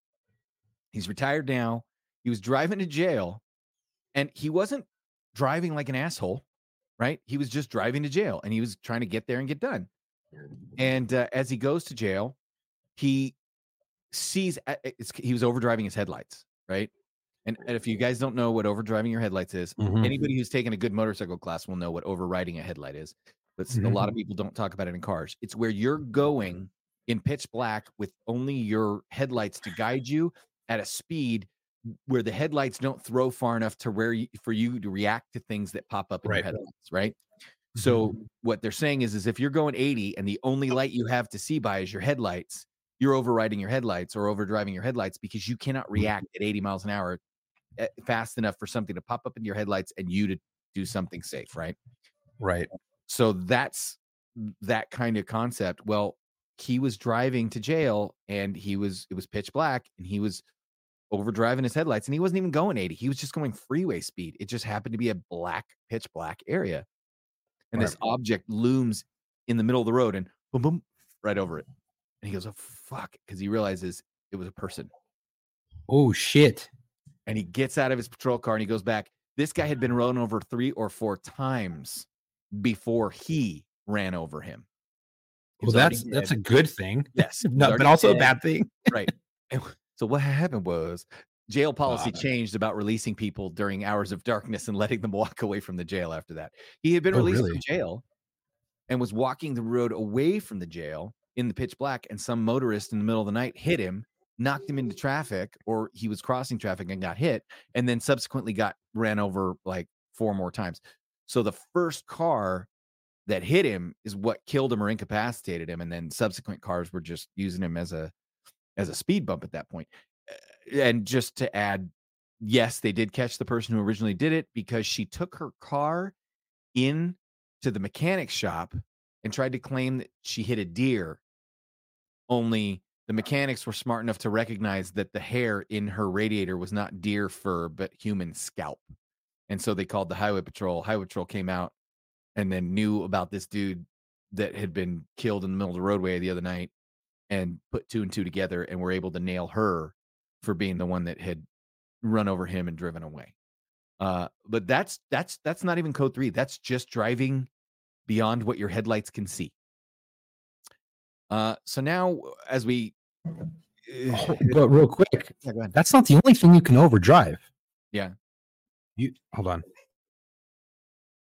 He's retired now. He was driving to jail, and he wasn't driving like an asshole, right? He was just driving to jail, and he was trying to get there and get done. And uh, as he goes to jail, he sees it's, he was overdriving his headlights, right? And, and if you guys don't know what overdriving your headlights is, Mhm. anybody who's taken a good motorcycle class will know what overriding a headlight is. But s- a lot of people don't talk about it in cars. It's where you're going in pitch black with only your headlights to guide you at a speed where the headlights don't throw far enough to where you, for you to react to things that pop up in Right. your headlights, right? So what they're saying is, is if you're going 80 and the only light you have to see by is your headlights, you're overriding your headlights or overdriving your headlights because you cannot react at 80 miles an hour eh, fast enough for something to pop up in your headlights and you to do something safe, right? Right. So that's that kind of concept. Well, he was driving to jail and he was it was pitch black and he was overdriving his headlights and he wasn't even going 80. He was just going freeway speed. It just happened to be a black pitch black area. And this object looms in the middle of the road and boom boom right over it. And he goes, "Oh fuck," because he realizes it was a person. Oh shit. And he gets out of his patrol car and he goes back. This guy had been run over 3 or 4 times before he ran over him. Well, that's that's a good thing. yes, No, but also a bad thing. right. And so what happened was jail policy changed about releasing people during hours of darkness and letting them walk away from the jail after that. He had been Oh, released really? from jail and was walking the road away from the jail in the pitch black and some motorist in the middle of the night hit him, knocked him into traffic or he was crossing traffic and got hit and then subsequently got ran over like four more times. So the first car that hit him is what killed him or incapacitated him and then subsequent cars were just using him as a as a speed bump at that point. Uh, And just to add, yes, they did catch the person who originally did it because she took her car in to the mechanic shop and tried to claim that she hit a deer. Only the mechanics were smart enough to recognize that the hair in her radiator was not deer fur, but human scalp. And so they called the highway patrol. Highway patrol came out and then knew about this dude that had been killed in the middle of the roadway the other night and put two and two together and were able to nail her for being the one that had run over him and driven away. Uh, but that's that's that's not even code three. That's just driving beyond what your headlights can see. Uh, so now as we, Oh, but real quick, Yeah, that's not the only thing you can overdrive. Yeah. You hold on.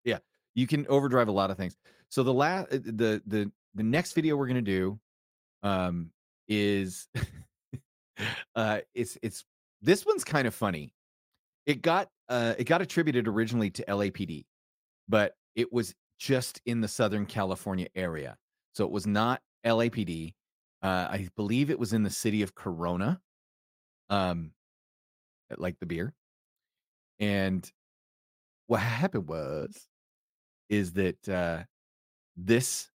Yeah, you can overdrive a lot of things. So the last the the the next video we're gonna do um is uh it's it's this one's kind of funny. It got uh it got attributed originally to LAPD, but it was just in the Southern California area. So it was not LAPD. Uh I believe it was in the city of Corona. Um like the beer. And what happened was is that uh, this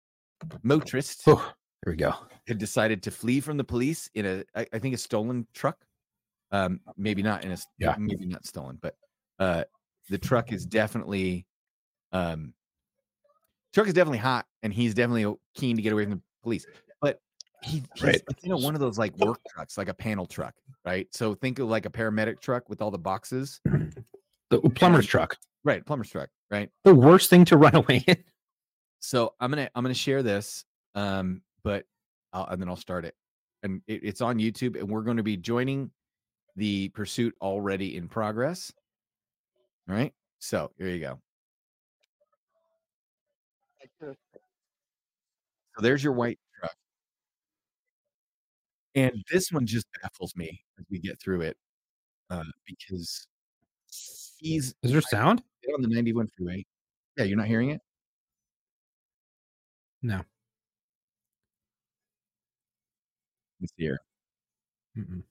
motorist Oh, there we go. had decided to flee from the police in a, I, I think, a stolen truck. Um, maybe not in a, Yeah. maybe not stolen, but uh, the truck is definitely, um, truck is definitely hot, and he's definitely keen to get away from the police. But he, he's Right. in a, one of those like work trucks, like a panel truck, right? So think of like a paramedic truck with all the boxes, The plumber's truck. right? Plumber's truck, right? The worst thing to run away in. so i'm gonna i'm gonna share this um but I'll, and then i'll start it and it, it's on youtube and we're going to be joining the pursuit already in progress all right so here you go so there's your white truck And this one just baffles me as we get through it, uh, because he's Is there sound? on the 91 freeway. Yeah, you're not hearing it? No. It's here. Mm-mm.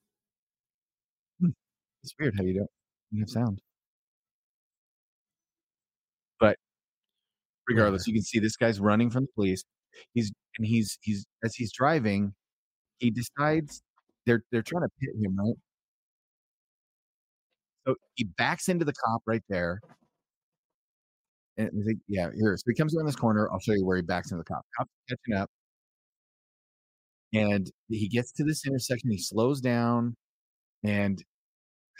It's weird how you don't you have sound. But regardless, you can see this guy's running from the police. He's and he's he's as he's driving, he decides they're they're trying to pit him, right? So he backs into the cop right there. And I think, yeah, here. So he comes around this corner. I'll show you where he backs into the cop. Cop's catching up. And he gets to this intersection. He slows down, and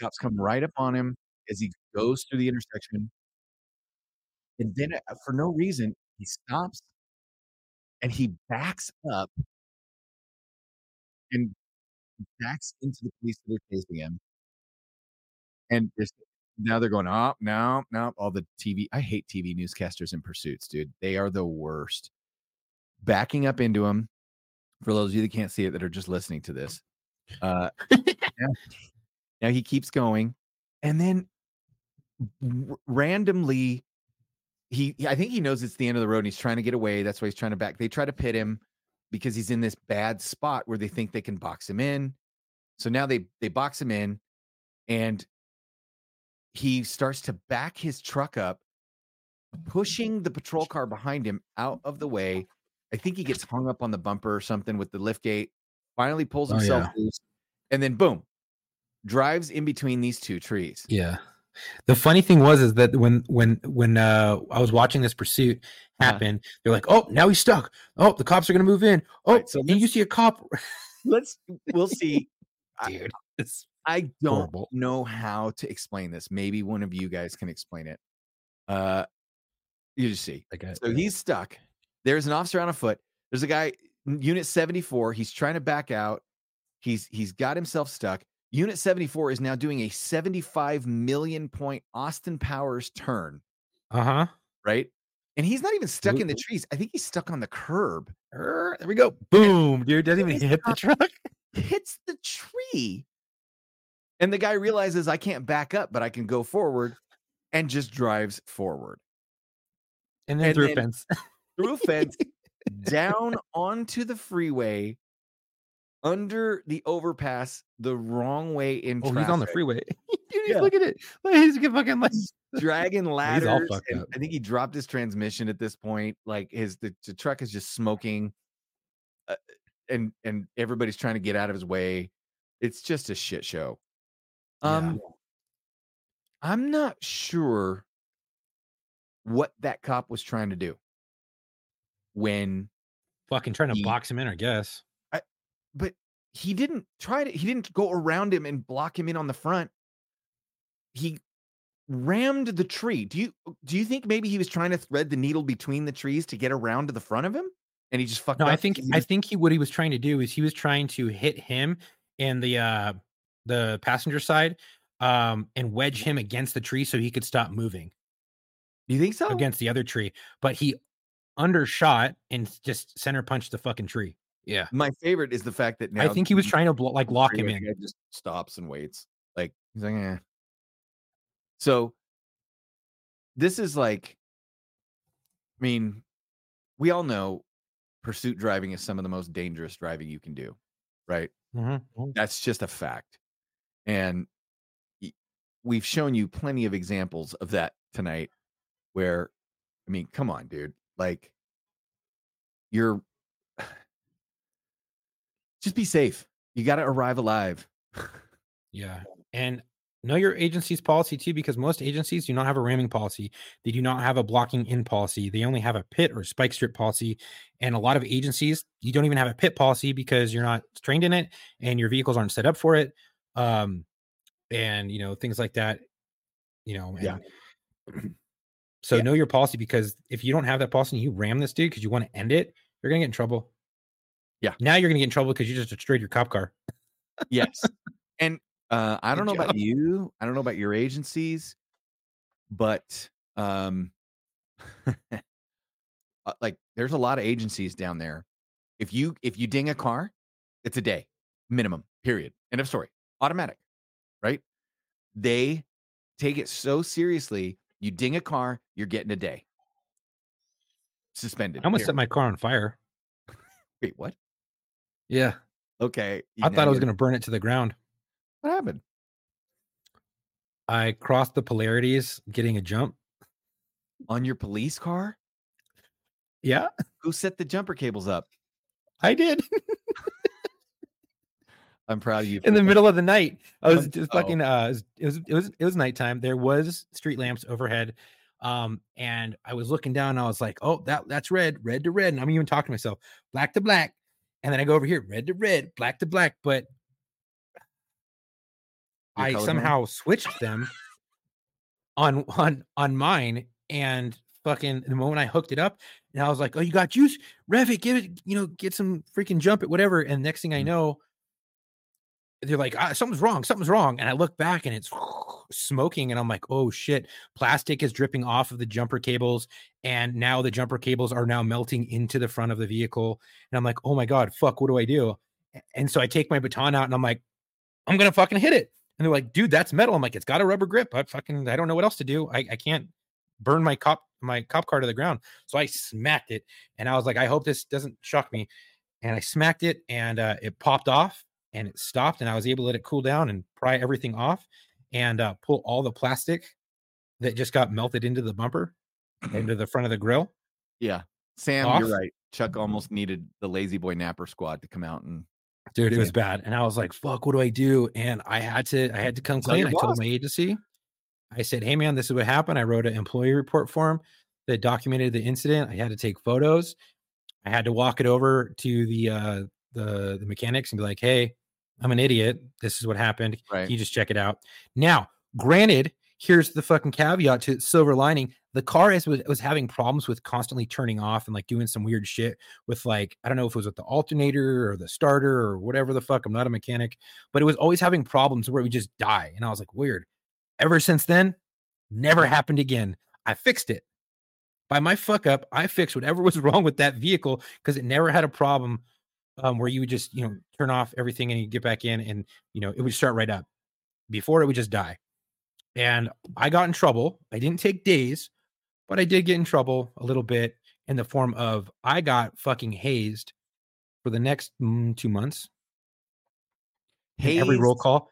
cops come right up on him as he goes through the intersection. And then, uh, for no reason, he stops and he backs up and backs into the police that are chasing him. And there's, now they're going, oh, no, no. All the TV, I hate TV newscasters in pursuits, dude. They are the worst. Backing up into him, for those of you that can't see it that are just listening to this. Uh, yeah. Now he keeps going, and then r- randomly, he I think he knows it's the end of the road. and He's trying to get away. That's why he's trying to back. They try to pit him because he's in this bad spot where they think they can box him in. So now they they box him in, and he starts to back his truck up, pushing the patrol car behind him out of the way. I think he gets hung up on the bumper or something with the lift gate. Finally pulls Oh, himself yeah. loose, and then boom, drives in between these two trees. Yeah. The funny thing was is that when when when uh I was watching this pursuit Uh-huh. happen, they're like, "Oh, now he's stuck. Oh, the cops are gonna move in. Oh, Right, so you see a cop." Let's we'll see. Dude, it's I don't Horrible. know how to explain this. Maybe one of you guys can explain it. Uh, you just see. a, So he's stuck. There's an officer on a foot. There's a guy, Unit 74. He's trying to back out. He's he's got himself stuck. Unit 74 is now doing a 75 million point Austin Powers turn, uh huh. right? And he's not even stuck in the trees. I think he's stuck on the curb. There we go. Boom, dude. Doesn't even hit the truck. hits the tree. And the guy realizes I can't back up, but I can go forward and just drives forward And then And through then- a fence. through a fence down onto the freeway under the overpass the wrong way in Oh, traffic. he's on the freeway. Dude, he's Yeah. look at it. He's fucking like dragging ladders. fucked up. I think he dropped his transmission at this point. Like his the, the truck is just smoking, uh, and and everybody's trying to get out of his way. It's just a shit show. Yeah. Um, I'm not sure what that cop was trying to do when, fucking trying to He- box him in, I guess. But he didn't try to. He didn't go around him and block him in on the front. He rammed the tree. Do you do you think maybe he was trying to thread the needle between the trees to get around to the front of him, and he just fucked No, up? I think I think he what he was trying to do is he was trying to hit him in the uh the passenger side um and wedge him against the tree so he could stop moving Do you think so? against the other tree. But he undershot and just center punched the fucking tree. Yeah. My favorite is the fact that now I think he was trying to blo- like lock him in. Just stops and waits. Like he's like, eh. So this is like, I mean, we all know pursuit driving is some of the most dangerous driving you can do, right? Mhm. That's just a fact. And we've shown you plenty of examples of that tonight where, I mean, come on, dude. Like, you're just be safe. You got to arrive alive. Yeah. And know your agency's policy too, because most agencies do not have a ramming policy. They do not have a blocking in policy. They only have a pit or spike strip policy. And a lot of agencies, you don't even have a pit policy because you're not trained in it and your vehicles aren't set up for it. Um, and you know, things like that. You know, Yeah. so Yeah. know your policy because if you don't have that policy and you ram this dude because you want to end it, you're gonna get in trouble. Yeah. Now you're gonna get in trouble because you just destroyed your cop car. yes. And uh, I Good don't know job. about you. I don't know about your agencies, but um, uh, like there's a lot of agencies down there. If you if you ding a car, it's a day. minimum. Period. End of story. Automatic, right? They take it so seriously. You ding a car, you're getting a day suspended. I almost period. set my car on fire. Wait, what? Yeah. Okay, I thought I was going to burn it to the ground. What happened? I crossed the polarities getting a jump. On your police car? Yeah, Who set the jumper cables up? I did. I'm proud of you. in the for- middle of the night. I was Oh. just fucking uh it was it was it was nighttime. There was street lamps overhead. Um and I was looking down and I was like, "Oh, that that's red, red to red." And I'm even talking to myself, black to black. And then I go over here, red to red, black to black, but I somehow switched them on on on mine and fucking the moment I hooked it up and I was like, "Oh, you got juice? Rev it, give it, you know, get some freaking jump it, whatever." And next thing I Mhm. know, they're like, ah, "Something's wrong, something's wrong." And I look back and it's smoking, and I'm like, "Oh shit!" Plastic is dripping off of the jumper cables, and now the jumper cables are now melting into the front of the vehicle. And I'm like, "Oh my god, fuck! What do I do?" And so I take my baton out and I'm like, "I'm gonna fucking hit it." And they're like, dude, that's metal. I'm like, it's got a rubber grip. I fucking, I don't know what else to do. I, I can't burn my cop, my cop car to the ground. So I smacked it and I was like, I hope this doesn't shock me. And I smacked it and uh, it popped off and it stopped and I was able to let it cool down and pry everything off and uh, pull all the plastic that just got melted into the bumper, into the front of the grill. Yeah, Sam, Off? you're right. Chuck almost needed the Lazy Boy Napper Squad to come out and dude it was bad and i was like fuck what do i do? And i had to i had to come Tell clean. I told my agency. I said hey man this is what happened. I wrote an employee report form that documented the incident. I had to take photos. I had to walk it over to the uh the the mechanics and be like hey i'm an idiot this is what happened right. you just check it out. Now granted here's the fucking caveat to silver lining the car is was, was having problems with constantly turning off and like doing some weird shit with like i don't know if it was with the alternator or the starter or whatever the fuck i'm not a mechanic but it was always having problems where it would just die and i was like weird. Ever since then never happened again. I fixed it. By my fuck up i fixed whatever was wrong with that vehicle because it never had a problem um, where you would just you know turn off everything and you get back in and you know it would start right up. Before it would just die. And i got in trouble. I didn't take days but i did get in trouble a little bit in the form of i got fucking hazed for the next mm, two months. In every roll call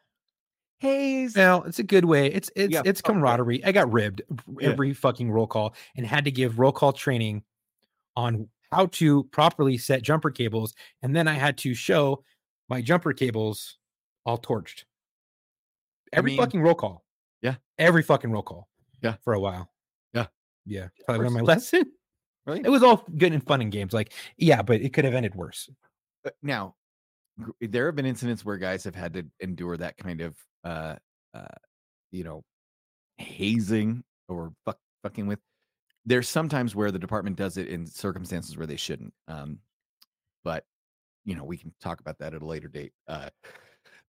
Haze. well it's a good way. It's it's Yeah, it's that. camaraderie. I got ribbed Yeah. every fucking roll call and had to give roll call training on how to properly set jumper cables and then i had to show my jumper cables all torched every mean, fucking roll call yeah. every fucking roll call Yeah. for a while Yeah. yeah i course. learned my lesson Right. it was all good and fun and games like yeah but it could have ended worse Uh, now there have been incidents where guys have had to endure that kind of uh uh you know hazing or fuck, fucking with there's sometimes where the department does it in circumstances where they shouldn't um but you know we can talk about that at a later date uh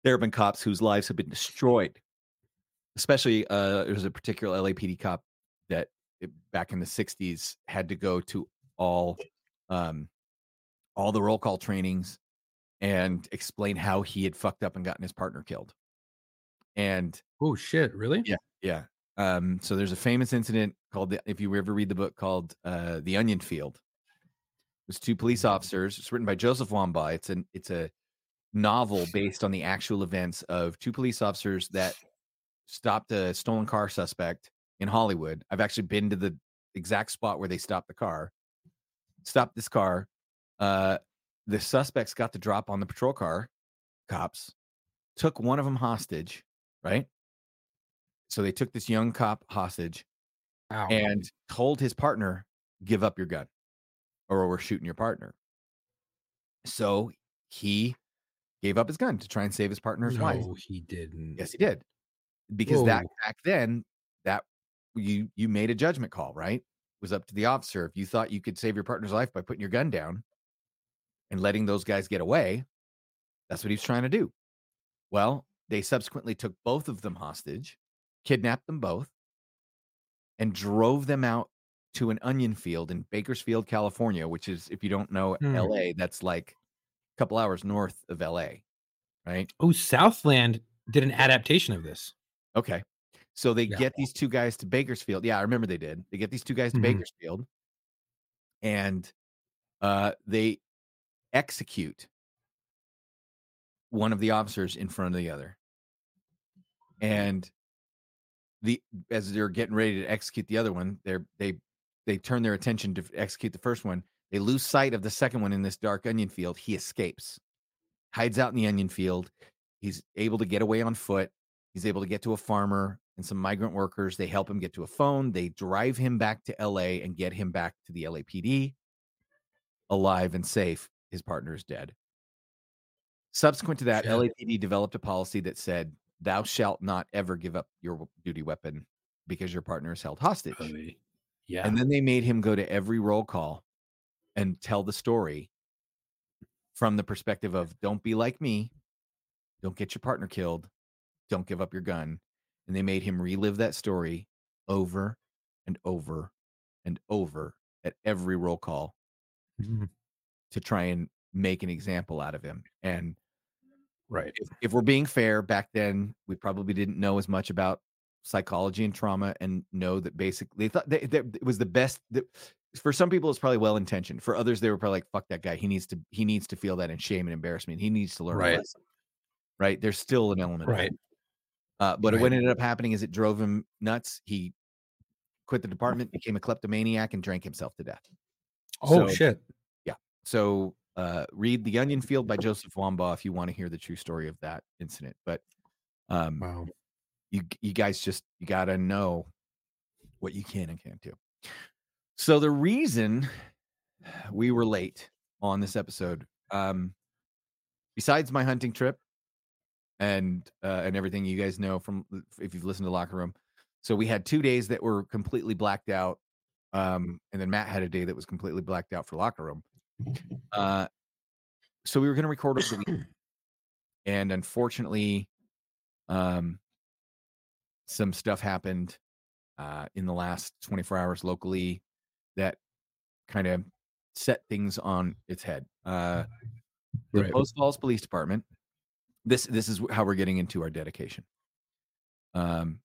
there have been cops whose lives have been destroyed especially uh there's a particular lapd cop that it- back in the 60s had to go to all um all the roll call trainings and explain how he had fucked up and gotten his partner killed. And oh shit really Yeah. yeah, um, so there's a famous incident called the, if you ever read the book called uh, The Onion Field. There's two police officers. It's written by Joseph Wambaugh. It's an it's a novel based on the actual events of two police officers that stopped a stolen car suspect in Hollywood. I've actually been to the exact spot where they stopped the car. Stopped this car. Uh, the suspects got the drop on the patrol car. Cops took one of them hostage, right? So they took this young cop hostage and told his partner, "Give up your gun, or we're shooting your partner." So he gave up his gun to try and save his partner's wife. no he didn't Yes, he did. Because that back then, that you you made a judgment call, right? It was up to the officer. If you thought you could save your partner's life by putting your gun down and letting those guys get away, that's what he was trying to do. Well, they subsequently took both of them hostage, kidnapped them both, and drove them out to an onion field in Bakersfield, California, which is, if you don't know Hmm. LA, that's like a couple hours north of LA, right? Oh, Southland did an adaptation of this. Okay. So they Yeah. get these two guys to Bakersfield. Yeah, I remember they did. They get these two guys to Mhm. Bakersfield and uh they execute one of the officers in front of the other. And the as they're getting ready to execute the other one, they're they they turn their attention to execute the first one. They lose sight of the second one in this dark onion field. He escapes, hides out in the onion field. He's able to get away on foot. He's able to get to a farmer and some migrant workers. They help him get to a phone. They drive him back to LA and get him back to the LAPD alive and safe. His partner is dead. Subsequent to that, Shit. LAPD developed a policy that said, Thou shalt not ever give up your duty weapon because your partner is held hostage. Yeah. And then they made him go to every roll call and tell the story from the perspective of don't be like me, don't get your partner killed, don't give up your gun. And they made him relive that story over and over and over at every roll call Mhm. to try and make an example out of him. And right. if, if we're being fair, back then we probably didn't know as much about psychology and trauma and know that basically they thought that, it was the best that for some people it's probably well intentioned for others they were probably like fuck that guy he needs to he needs to feel that in shame and embarrassment he needs to learn Right. right there's still an element Right. uh, but Right. what ended up happening is it drove him nuts he quit the department became a kleptomaniac and drank himself to death Oh So- shit. Yeah so uh, read The Onion Field by Joseph Wambaugh if you want to hear the true story of that incident. But um, Wow. you you guys just you got to know what you can and can't do. So the reason we were late on this episode, um, besides my hunting trip and uh, and everything you guys know from if you've listened to Locker Room, so we had two days that were completely blacked out, um, and then Matt had a day that was completely blacked out for Locker Room. Uh, so we were going to record over the and unfortunately, um, some stuff happened uh, in the last 24 hours locally that kind of set things on its head. Uh, the Right. Post Falls Police Department. This this is how we're getting into our dedication. Um,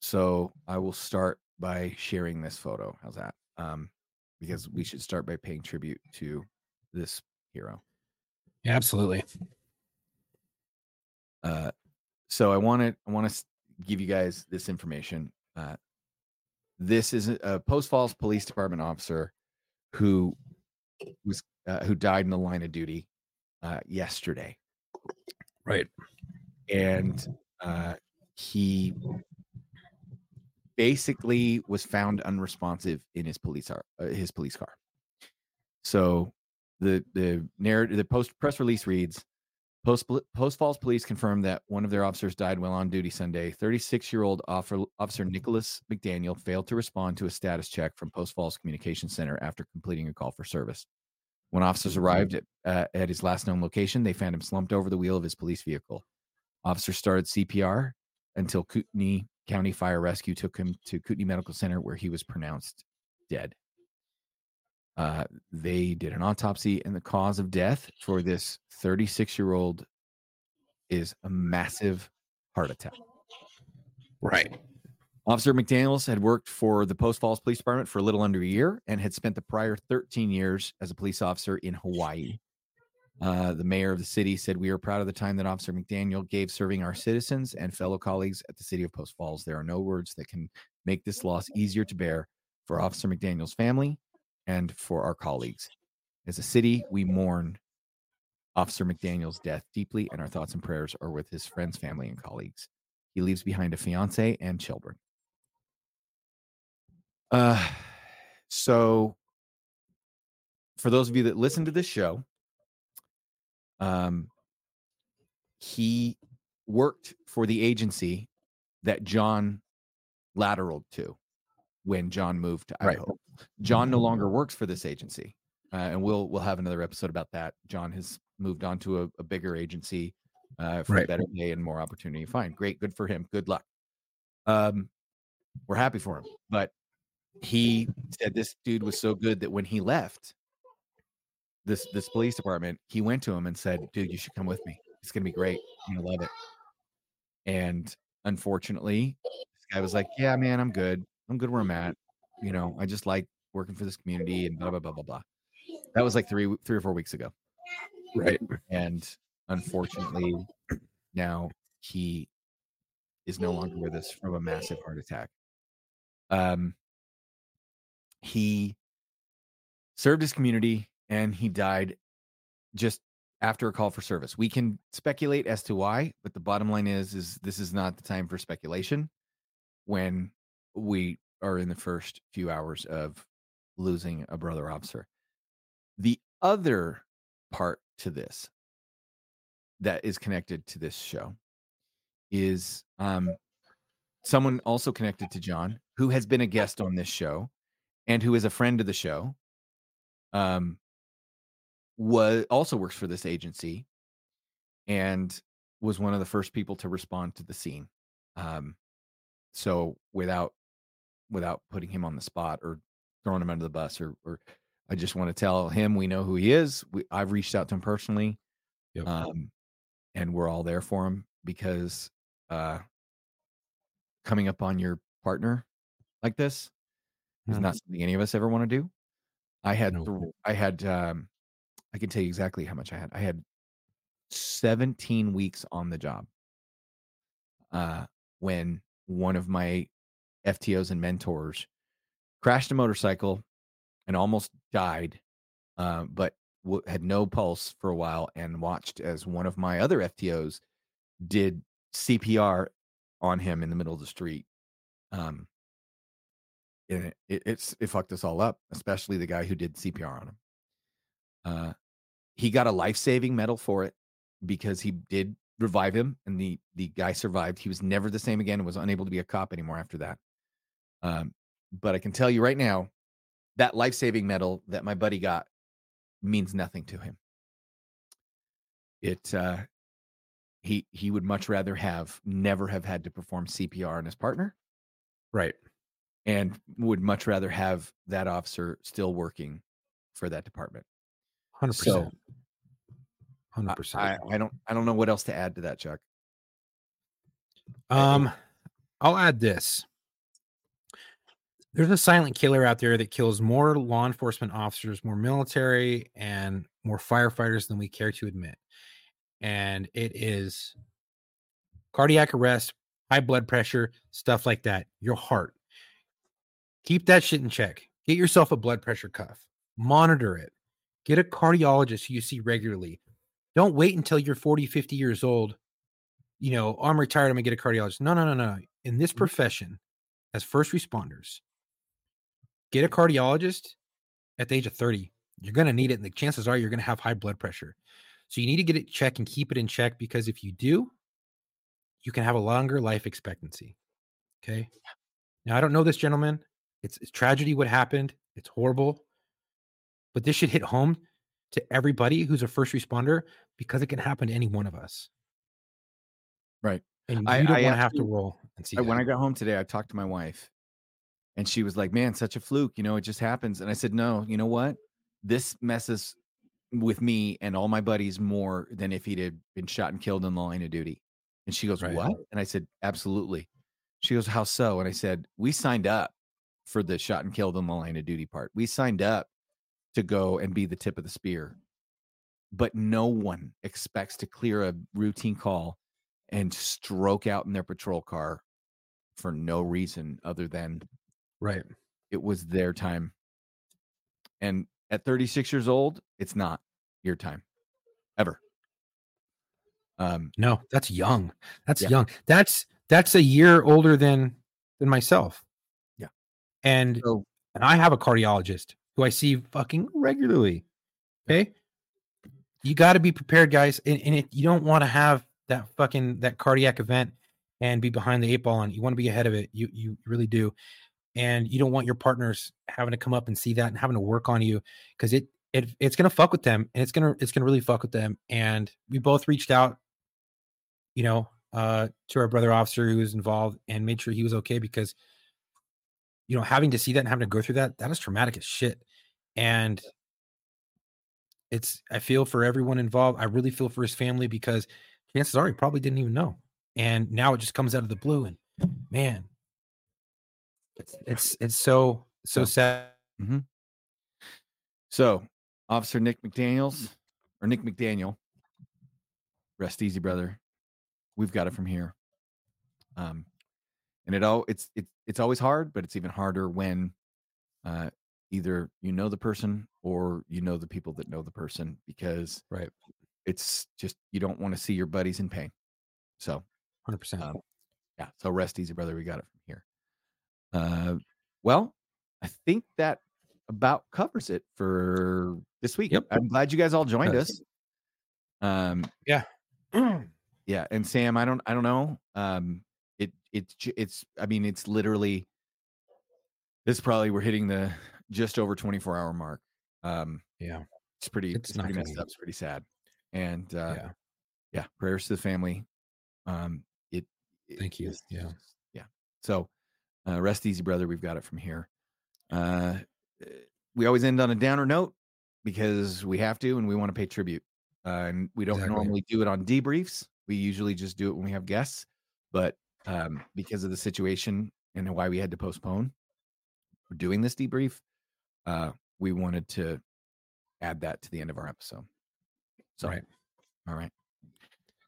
so I will start by sharing this photo. How's that? Um, because we should start by paying tribute to this hero. Yeah, absolutely. Uh, so I want to I want to give you guys this information. Uh, this is a, Post Falls Police Department officer who was uh, who died in the line of duty uh, yesterday, Right. and uh, he basically was found unresponsive in his police car, uh, his police car. So the the narrative the post press release reads Post, Post Falls police confirmed that one of their officers died while on duty Sunday. 36 year old officer Nicholas McDaniel failed to respond to a status check from Post Falls Communication Center after completing a call for service. When officers arrived at, uh, at his last known location, they found him slumped over the wheel of his police vehicle. Officers started CPR until Kootenai County Fire Rescue took him to Kootenai Medical Center, where he was pronounced dead. Uh, they did an autopsy, and the cause of death for this 36 year old is a massive heart attack. Right. Officer McDaniels had worked for the Post Falls Police Department for a little under a year and had spent the prior 13 years as a police officer in Hawaii. Uh, the mayor of the city said, We are proud of the time that Officer McDaniel gave serving our citizens and fellow colleagues at the city of Post Falls. There are no words that can make this loss easier to bear for Officer McDaniel's family and for our colleagues. As a city, we mourn Officer McDaniel's death deeply, and our thoughts and prayers are with his friends, family, and colleagues. He leaves behind a fiance and children. Uh, so for those of you that listen to this show, um, he worked for the agency that John lateraled to when John moved to Right. John no longer works for this agency, uh, and we'll we'll have another episode about that. John has moved on to a, a bigger agency uh, for a better pay and more opportunity. Fine, great, good for him. Good luck. Um, we're happy for him, but he said this dude was so good that when he left this this police department, he went to him and said, "Dude, you should come with me It's gonna be great. I'm gonna love it. And unfortunately, this guy was like, "Yeah, man, I'm good. I'm good where I'm at. You know, I just like working for this community and blah blah blah blah blah." That was like three three or four weeks ago. Right. And unfortunately, now he is no longer with us from a massive heart attack. Um, he served his community and he died just after a call for service. We can speculate as to why, but the bottom line is is this is not the time for speculation when we are in the first few hours of losing a brother officer. The other part to this that is connected to this show is um someone also connected to John who has been a guest on this show and who is a friend of the show um was also works for this agency and was one of the first people to respond to the scene um so without without putting him on the spot or throwing him under the bus or or I just want to tell him we know who he is. We, I've reached out to him personally, Yep. um, and we're all there for him because uh, coming up on your partner like this is Mhm. not something any of us ever want to do. I had, No. th- I had, um, I can tell you exactly how much I had. I had 17 weeks on the job uh, when one of my FTOs and mentors crashed a motorcycle and almost died, uh, but w- had no pulse for a while and watched as one of my other FTOs did CPR on him in the middle of the street. Um, and it, it, it's it fucked us all up, especially the guy who did CPR on him. Uh, he got a life saving medal for it because he did revive him, and the the guy survived. He was never the same again and was unable to be a cop anymore after that. Um, but I can tell you right now, that life saving medal that my buddy got means nothing to him. It uh, he he would much rather have never have had to perform CPR on his partner, Right. and would much rather have that officer still working for that department. Hundred So percent. 100%. I I don't I don't know what else to add to that, Chuck. Um, I'll add this. There's a silent killer out there that kills more law enforcement officers, more military, and more firefighters than we care to admit. And it is cardiac arrest, high blood pressure, stuff like that. Your heart. Keep that shit in check. Get yourself a blood pressure cuff. Monitor it. Get a cardiologist who you see regularly. Don't wait until you're 40, 50 years old you know, oh, I'm retired, I'm gonna get a cardiologist. No, no, no, no. In this mm-hmm. profession, as first responders, get a mm-hmm. cardiologist at the age of 30. You're gonna need it, and the chances are you're gonna have high blood pressure. So you need to get it checked and keep it in check because if you do, you can have a longer life expectancy. Okay. Now I don't know this gentleman. It's, it's tragedy what happened. It's horrible. But this should hit home to everybody who's a first responder because it can happen to any one of us. Right. And you I- don't I want to have to roll and see I- when. I got home today, I talked to my wife, and she was like, "Man, such a fluke. You know, it just happens." And I said, "No, you know what? This messes with me and all my buddies more than if he'd had been shot and killed in the line of duty." And she goes, Right. "What?" And I said, "Absolutely." She goes, "How so?" And I said, "We signed up for the shot and killed in the line of duty part. We signed up to go and be the tip of the spear." But no one expects to clear a routine call and stroke out in their patrol car for no reason other than right. it was their time. And at 36 years old, it's not your time ever. Um, No, that's young. That's Yeah. young. That's that's a year older than than myself. Yeah. And so and I have a cardiologist who I see fucking regularly. Okay. You got to be prepared, guys. And, and it, you don't want to have that fucking that cardiac event and be behind the eight ball on it. You want to be ahead of it. You you really do. And you don't want your partners having to come up and see that and having to work on you because it it it's gonna fuck with them and it's gonna it's gonna really fuck with them. And we both reached out, you know, uh to our brother officer who was involved and made sure he was okay because you know, having to see that and having to go through that, that is traumatic as shit. And it's I feel for everyone involved. I really feel for his family because chances are he probably didn't even know. And now it just comes out of the blue. And man, it's it's it's so so So- sad. So, Officer Nick McDaniels or Nick McDaniel, rest easy, brother. We've got it from here. Um, and it all it's it's it's always hard, but it's even harder when uh, either you know the person or you know the people that know the person because Right. it's just you don't want to see your buddies in pain. So, Hundred percent. um, yeah. So rest easy, brother. We got it from here. Uh, well, I think that about covers it for this week. Yep. I'm glad you guys all joined us. Um, Yeah. yeah, and Sam, I don't, I don't know. Um, it, it's, it's. I mean, it's literally. This probably we're hitting the just over 24 hour mark. Um, yeah. it's pretty. It's It's, pretty messed up. It's pretty sad. And uh, yeah. yeah, prayers to the family. Um, it. it Thank you. Yeah. yeah. So, uh, rest easy, brother. We've got it from here. Uh, we always end on a downer note because we have to, and we want to pay tribute. Uh, and we don't Exactly. normally do it on debriefs. We usually just do it when we have guests, but um, because of the situation and why we had to postpone doing this debrief, uh, we wanted to add that to the end of our episode. So, Right. all right.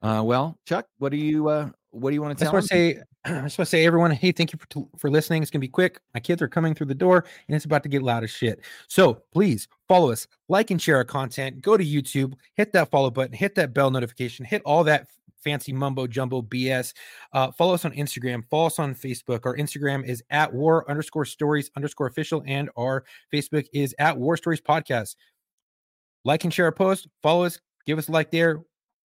Uh, well, Chuck, what do you uh, what do you want I to just tell? want to say, I just want to say, everyone, hey, thank you for, for listening. It's gonna be quick. My kids are coming through the door, and it's about to get loud as shit. So please follow us, like and share our content. Go to YouTube, hit that follow button, hit that bell notification, hit all that fancy mumbo jumbo BS. Uh, follow us on Instagram, follow us on Facebook. Our Instagram is at war underscore stories underscore official, and our Facebook is at war stories podcast. Like and share our post, follow us, give us a like there.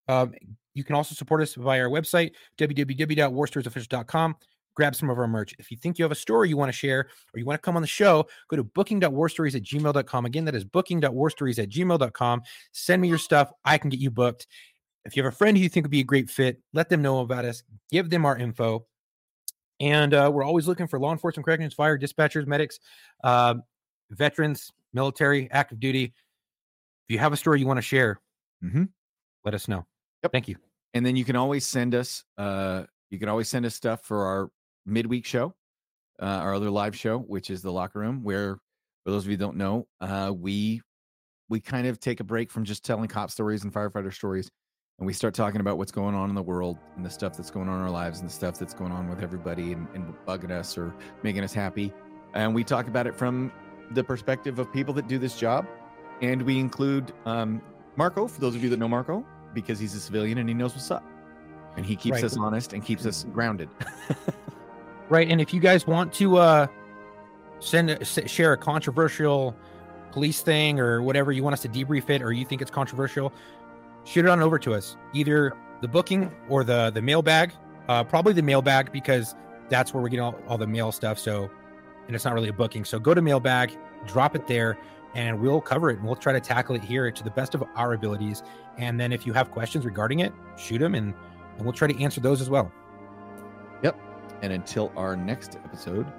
Um, you can also support us via our website, www.warstoriesofficial.com. Grab some of our merch. If you think you have a story you want to share or you want to come on the show, go to booking.warstories at gmail.com. Again, that is booking.warstories at gmail.com. Send me your stuff. I can get you booked. If you have a friend who you think would be a great fit, let them know about us. Give them our info. And uh, we're always looking for law enforcement, corrections, fire, dispatchers, medics, uh, veterans, military, active duty. If you have a story you want to share, Mhm. let us know. Yep. Thank you. and then you can always send us uh you can always send us stuff for our midweek show uh our other live show which is the locker room where for those of you who don't know uh we we kind of take a break from just telling cop stories and firefighter stories and we start talking about what's going on in the world and the stuff that's going on in our lives and the stuff that's going on with everybody and, and bugging us or making us happy and we talk about it from the perspective of people that do this job and we include um marco for those of you that know marco because he's a civilian and he knows what's up and he keeps Right. us honest and keeps us grounded Right. And if you guys want to uh send share a controversial police thing or whatever you want us to debrief it or you think it's controversial, shoot it on over to us. Either the booking or the the mailbag. Uh probably the mailbag because that's where we get all, all the mail stuff. So and it's not really a booking. So go to mailbag, drop it there, and we'll cover it and we'll try to tackle it here to the best of our abilities. And then if you have questions regarding it, shoot them and and we'll try to answer those as well. Yep. And until our next episode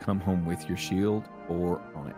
come home with your shield or on it